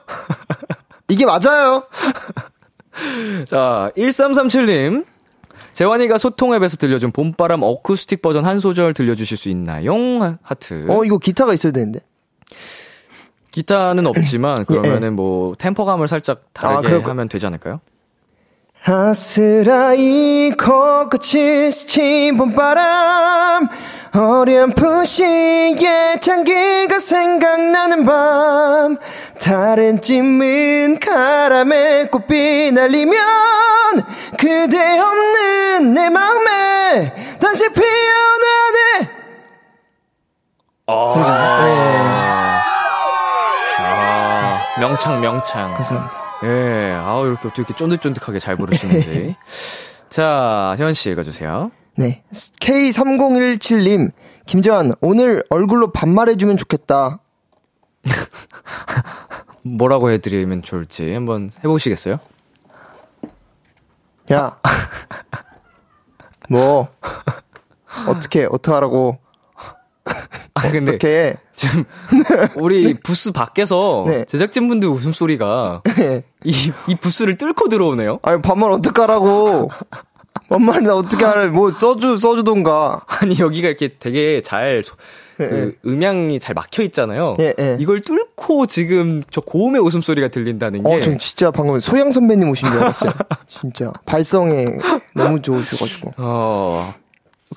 이게 맞아요. 자, 1337님. 재환이가 소통 앱에서 들려준 봄바람 어쿠스틱 버전 한 소절 들려주실 수 있나요? 하- 하트. 어, 이거 기타가 있어야 되는데. 기타는 없지만 그러면은 뭐 템포감을 살짝 다르게 아, 하면 되지 않을까요? 아스라이 코끝이 스친 봄바람 어렴풋이 향기가 생각나는 밤 다른 찜은 가람에 꽃비 날리면 그대 없는 내 마음에 다시 피어나네 아, 명창 명창. 감사합니다 예, 아우 이렇게 어떻게 쫀득쫀득하게 잘 부르시는지. 자, 현 씨 읽어주세요. 네 K3017님 김재환 오늘 얼굴로 반말해주면 좋겠다 뭐라고 해드리면 좋을지 한번 해보시겠어요? 야. 뭐, 어떻게, 어떡하라고. 아 근데 어떻게. 지금 우리 부스 밖에서 네. 제작진분들 웃음소리가 이, 이 부스를 뚫고 들어오네요. 아니, 반말 어떡하라고. 반말 나 어떻게 하래. 뭐, 써주, 써주던가. 아니 여기가 이렇게 되게 잘 소- 그 음향이 잘 막혀 있잖아요. 예, 예. 이걸 뚫고 지금 저 고음의 웃음소리가 들린다는 게 어, 전 진짜 방금 소영 선배님 오신 줄 알았어요. 진짜. 발성에 너무 좋으셔가지고. 어,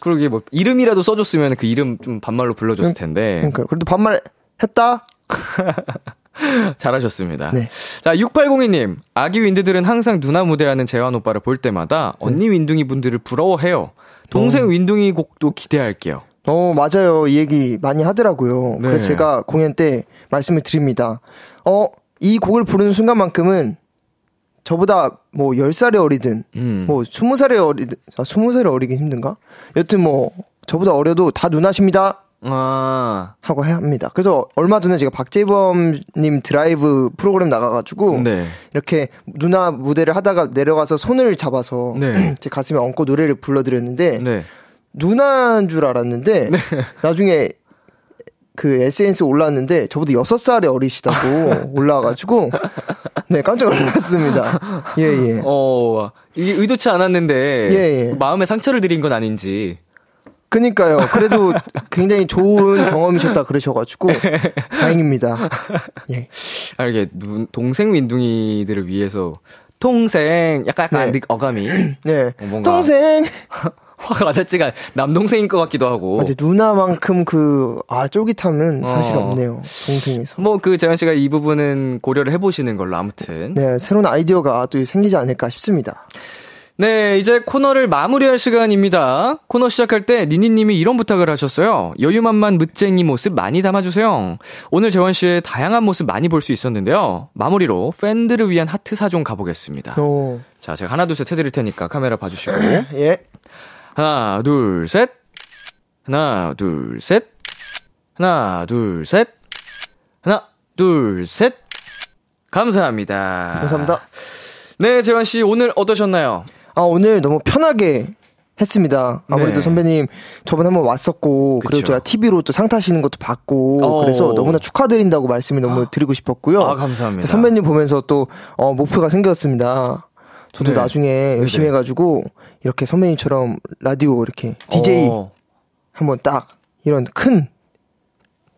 그러게 뭐 이름이라도 써줬으면 그 이름 좀 반말로 불러줬을 텐데 그러니까 그래도 반말 했다. 잘하셨습니다. 네. 자 6802님 아기 윈드들은 항상 누나 무대하는 재환 오빠를 볼 때마다 언니 윈둥이 분들을 부러워해요. 동생 윈둥이 곡도 기대할게요. 어, 맞아요. 이 얘기 많이 하더라고요. 네. 그래서 제가 공연 때 말씀을 드립니다. 어, 이 곡을 부르는 순간만큼은 저보다 뭐 10살이 어리든, 음. 뭐 20살이 어리든, 아, 20살이 어리긴 힘든가? 여튼 뭐, 저보다 어려도 다 누나십니다. 아 하고 해야 합니다. 그래서 얼마 전에 제가 박재범님 드라이브 프로그램 나가가지고, 네. 이렇게 누나 무대를 하다가 내려가서 손을 잡아서 네. 제 가슴에 얹고 노래를 불러드렸는데, 네. 누나인 줄 알았는데 나중에 그 SNS 올랐는데 저보다 6살이 어리시다고 올라와가지고 네 깜짝 놀랐습니다. 예예. 어 이게 의도치 않았는데 예, 예. 마음에 상처를 드린 건 아닌지. 그니까요. 그래도 굉장히 좋은 경험이셨다 그러셔가지고 다행입니다. 예. 아, 이게 눈, 동생 윈둥이들을 위해서 동생 약간 약간 네. 느- 어감이 네. 어, 뭔가- 동생. 화가 와닿지가 남동생인 것 같기도 하고. 아, 이제 누나만큼 그 아 쫄깃함은 사실 어. 없네요. 동생에서. 뭐 그 재현 씨가 이 부분은 고려를 해보시는 걸로 아무튼. 네 새로운 아이디어가 또 생기지 않을까 싶습니다. 네, 이제 코너를 마무리할 시간입니다. 코너 시작할 때 니니님이 이런 부탁을 하셨어요. 여유만만 멋쟁이 모습 많이 담아주세요. 오늘 재원 씨의 다양한 모습 많이 볼 수 있었는데요. 마무리로 팬들을 위한 하트 사종 가보겠습니다. 오. 자, 제가 하나 둘 셋 해드릴 테니까 카메라 봐주시고. 예. 하나, 둘, 셋. 하나, 둘, 셋. 하나, 둘, 셋. 하나, 둘, 셋. 감사합니다. 감사합니다. 네, 재원 씨 오늘 어떠셨나요? 아, 오늘 너무 편하게 했습니다. 아무래도 네. 선배님 저번에 한번 왔었고 그리고 그쵸. 제가 TV로 또 상 타시는 것도 봤고 어. 그래서 너무나 축하드린다고 말씀을 너무 드리고 싶었고요. 아, 감사합니다. 선배님 보면서 또 어, 목표가 생겼습니다. 저도 네. 나중에 열심히 네네. 해가지고 이렇게 선배님처럼 라디오 이렇게 DJ 어, 한번 딱 이런 큰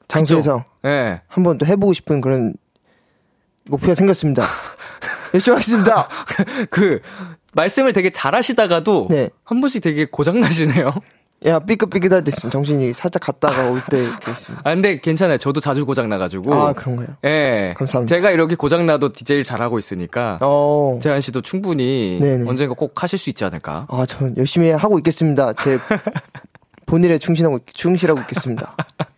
장소에서 네. 한번 또 해보고 싶은 그런 목표가 생겼습니다. 열심히 하겠습니다. 그 말씀을 되게 잘하시다가도 네. 한 번씩 되게 고장 나시네요. 야 삐끗삐끗할 때 있으면 정신이 살짝 갔다가 올 때 있습니다. 아 근데 괜찮아요. 저도 자주 고장 나가지고. 아 그런가요? 예. 감사합니다. 제가 이렇게 고장 나도 DJ를 잘하고 있으니까 어. 재한 씨도 충분히 네네. 언젠가 꼭 하실 수 있지 않을까. 아, 전 열심히 하고 있겠습니다. 제 본일에 충실하고 충실하고 있겠습니다.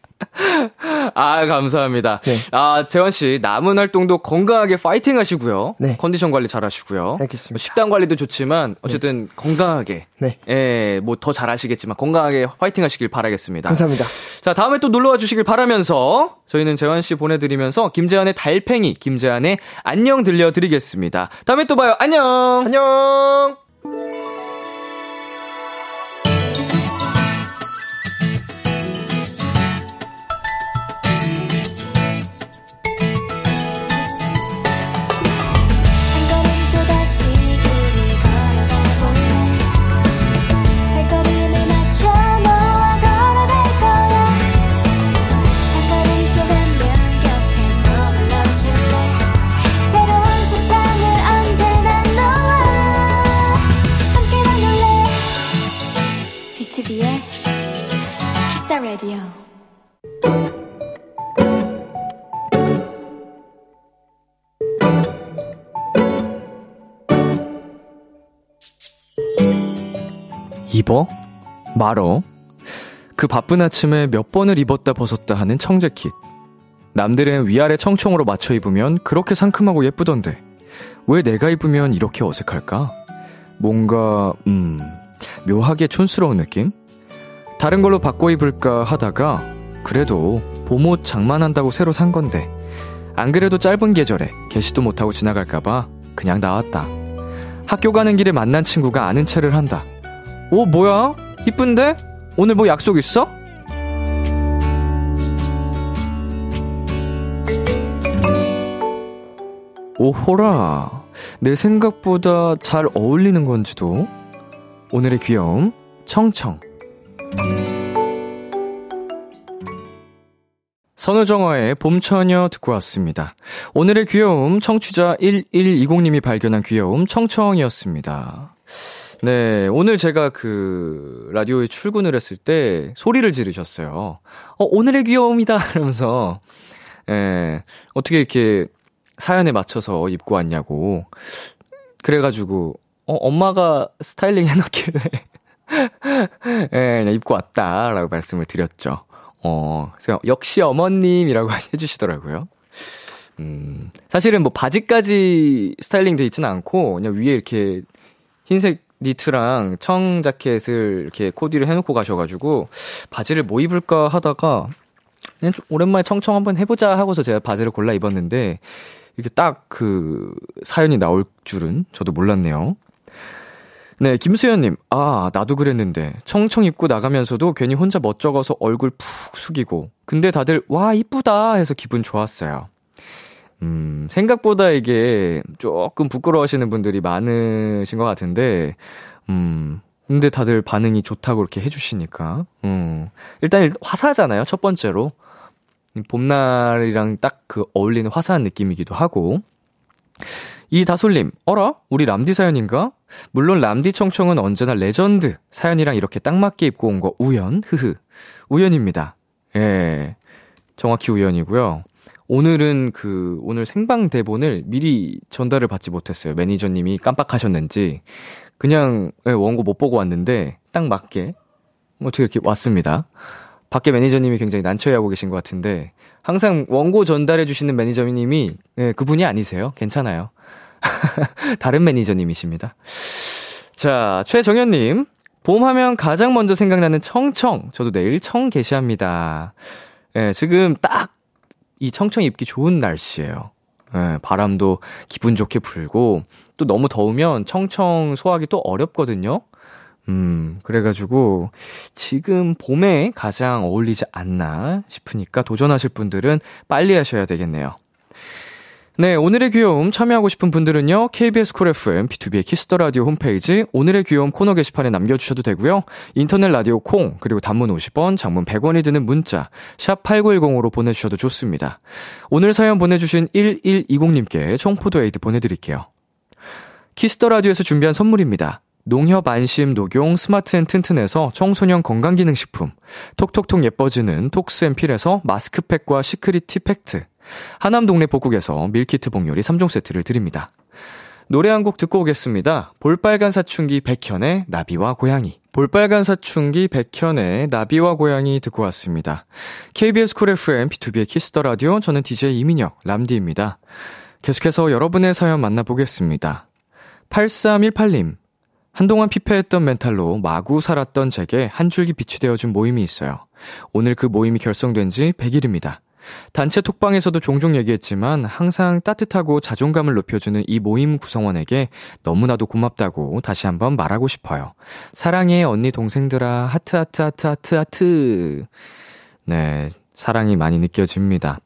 아 감사합니다. 네. 아 재원 씨 남은 활동도 건강하게 파이팅 하시고요. 네. 컨디션 관리 잘 하시고요. 알겠습니다. 식단 관리도 좋지만 어쨌든 건강하게. 네. 예, 뭐 더 잘 하시겠지만 건강하게 파이팅 하시길 바라겠습니다. 감사합니다. 자, 다음에 또 놀러와 주시길 바라면서 저희는 재환 씨 보내드리면서 김재환의 달팽이, 김재환의 안녕 들려드리겠습니다. 다음에 또 봐요. 안녕! 안녕. 키스타 라디오 입어? 말어? 그 바쁜 아침에 몇 번을 입었다 벗었다 하는 청재킷. 남들은 위아래 청청으로 맞춰 입으면 그렇게 상큼하고 예쁘던데. 왜 내가 입으면 이렇게 어색할까? 뭔가, 음, 묘하게 촌스러운 느낌? 다른 걸로 바꿔 입을까 하다가, 그래도 봄옷 장만한다고 새로 산 건데, 안 그래도 짧은 계절에 개시도 못하고 지나갈까봐 그냥 나왔다. 학교 가는 길에 만난 친구가 아는 체를 한다. 오, 뭐야? 이쁜데? 오늘 뭐 약속 있어? 오호라. 내 생각보다 잘 어울리는 건지도. 오늘의 귀여움, 청청. 선우정화의 봄처녀 듣고 왔습니다. 오늘의 귀여움, 청취자 1120님이 발견한 귀여움, 청청이었습니다. 네, 오늘 제가 그 라디오에 출근을 했을 때 소리를 지르셨어요. 어, 오늘의 귀여움이다! 이러면서, 예, 어떻게 이렇게 사연에 맞춰서 입고 왔냐고. 그래가지고, 어, 엄마가 스타일링 해놓길래, 예, 그냥 입고 왔다라고 말씀을 드렸죠. 어, 그래서 역시 어머님이라고 해주시더라고요. 음, 사실은 뭐 바지까지 스타일링 돼 있지는 않고, 그냥 위에 이렇게 흰색 니트랑 청 자켓을 이렇게 코디를 해놓고 가셔가지고, 바지를 뭐 입을까 하다가, 그냥 좀 오랜만에 청청 한번 해보자 하고서 제가 바지를 골라 입었는데, 이렇게 딱 그 사연이 나올 줄은 저도 몰랐네요. 네, 김수현님. 아, 나도 그랬는데. 청청 입고 나가면서도 괜히 혼자 멋쩍어서 얼굴 푹 숙이고. 근데 다들, 와, 이쁘다 해서 기분 좋았어요. 음, 생각보다 이게 조금 부끄러워 하시는 분들이 많으신 것 같은데, 음, 근데 다들 반응이 좋다고 이렇게 해주시니까, 음, 일단 화사하잖아요, 첫 번째로. 봄날이랑 딱 그 어울리는 화사한 느낌이기도 하고. 이 다솔님, 어라? 우리 람디 사연인가? 물론 람디 청청은 언제나 레전드. 사연이랑 이렇게 딱 맞게 입고 온 거 우연? 흐흐. 우연입니다. 예. 정확히 우연이고요. 오늘은 그, 오늘 생방 대본을 미리 전달을 받지 못했어요. 매니저님이 깜빡하셨는지. 그냥, 예, 원고 못 보고 왔는데, 딱 맞게, 어떻게 이렇게 왔습니다. 밖에 매니저님이 굉장히 난처해하고 계신 것 같은데, 항상 원고 전달해 주시는 매니저님이, 예, 그분이 아니세요. 괜찮아요. 다른 매니저님이십니다. 자, 최정현님. 봄 하면 가장 먼저 생각나는 청청. 저도 내일 청 게시합니다. 예, 지금 딱 이 청청 입기 좋은 날씨예요. 예, 바람도 기분 좋게 불고, 또 너무 더우면 청청 소화하기 또 어렵거든요. 음, 그래가지고, 지금 봄에 가장 어울리지 않나 싶으니까 도전하실 분들은 빨리 하셔야 되겠네요. 네, 오늘의 귀여움 참여하고 싶은 분들은요, KBS 쿨 FM, B2B의 키스터 라디오 홈페이지, 오늘의 귀여움 코너 게시판에 남겨 주셔도 되고요, 인터넷 라디오 콩, 그리고 단문 50원, 장문 100원이 드는 문자, 샵 8910으로 보내 주셔도 좋습니다. 오늘 사연 보내 주신 1120님께 청포도 에이드 보내 드릴게요. Kiss the Radio에서 준비한 선물입니다. 농협 안심 녹용 스마트 앤 튼튼에서 청소년 건강기능식품, 톡톡톡 예뻐지는 톡스앤필에서 마스크팩과 시크릿 티팩트, 하남 동네 복국에서 밀키트 봉요리 3종 세트를 드립니다. 노래 한 곡 듣고 오겠습니다. 볼빨간 사춘기 백현의 나비와 고양이. 볼빨간 사춘기 백현의 나비와 고양이 듣고 왔습니다. KBS 쿨 FM B2B의 키스터 라디오 저는 DJ 이민혁 람디입니다. 계속해서 여러분의 사연 만나보겠습니다. 8318님. 한동안 피폐했던 멘탈로 마구 살았던 제게 한 줄기 빛이 되어준 모임이 있어요. 오늘 그 모임이 결성된 지 100일입니다. 단체 톡방에서도 종종 얘기했지만 항상 따뜻하고 자존감을 높여주는 이 모임 구성원에게 너무나도 고맙다고 다시 한번 말하고 싶어요. 사랑해 언니 동생들아 하트 하트 하트 하트 하트. 네. 사랑이 많이 느껴집니다.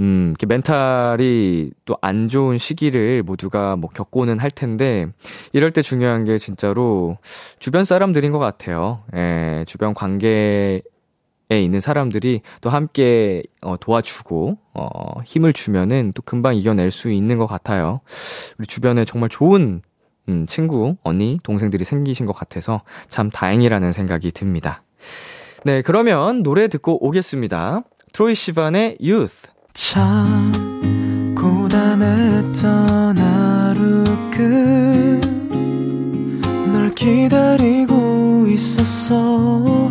음, 이렇게 멘탈이 또 안 좋은 시기를 모두가 뭐 겪고는 할 텐데, 이럴 때 중요한 게 진짜로 주변 사람들인 것 같아요. 예, 주변 관계 에 있는 사람들이 또 함께 어, 도와주고 어, 힘을 주면은 또 금방 이겨낼 수 있는 것 같아요. 우리 주변에 정말 좋은 음, 친구, 언니, 동생들이 생기신 것 같아서 참 다행이라는 생각이 듭니다. 네, 그러면 노래 듣고 오겠습니다. 트로이 시반의 Youth. 참 고단했던 하루 끝널 기다리고 있었어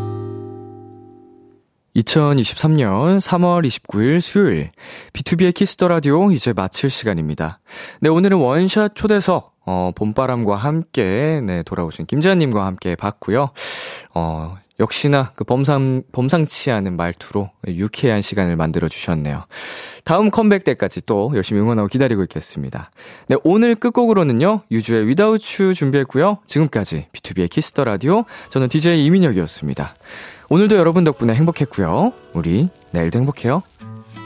2023년 3월 29일 수요일 B2B의 키스터 라디오 이제 마칠 시간입니다. 네, 오늘은 원샷 초대석 어, 봄바람과 함께 네, 돌아오신 김재환님과 함께 봤고요. 어, 역시나 그 범상, 범상치 않은 말투로 유쾌한 시간을 만들어 주셨네요. 다음 컴백 때까지 또 열심히 응원하고 기다리고 있겠습니다. 네, 오늘 끝곡으로는요, 유주의 You 준비했고요. 지금까지 B2B의 키스터 라디오, 저는 DJ 이민혁이었습니다. 오늘도 여러분 덕분에 행복했고요. 우리 내일도 행복해요.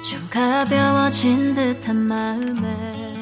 좀 가벼워진 듯한 마음에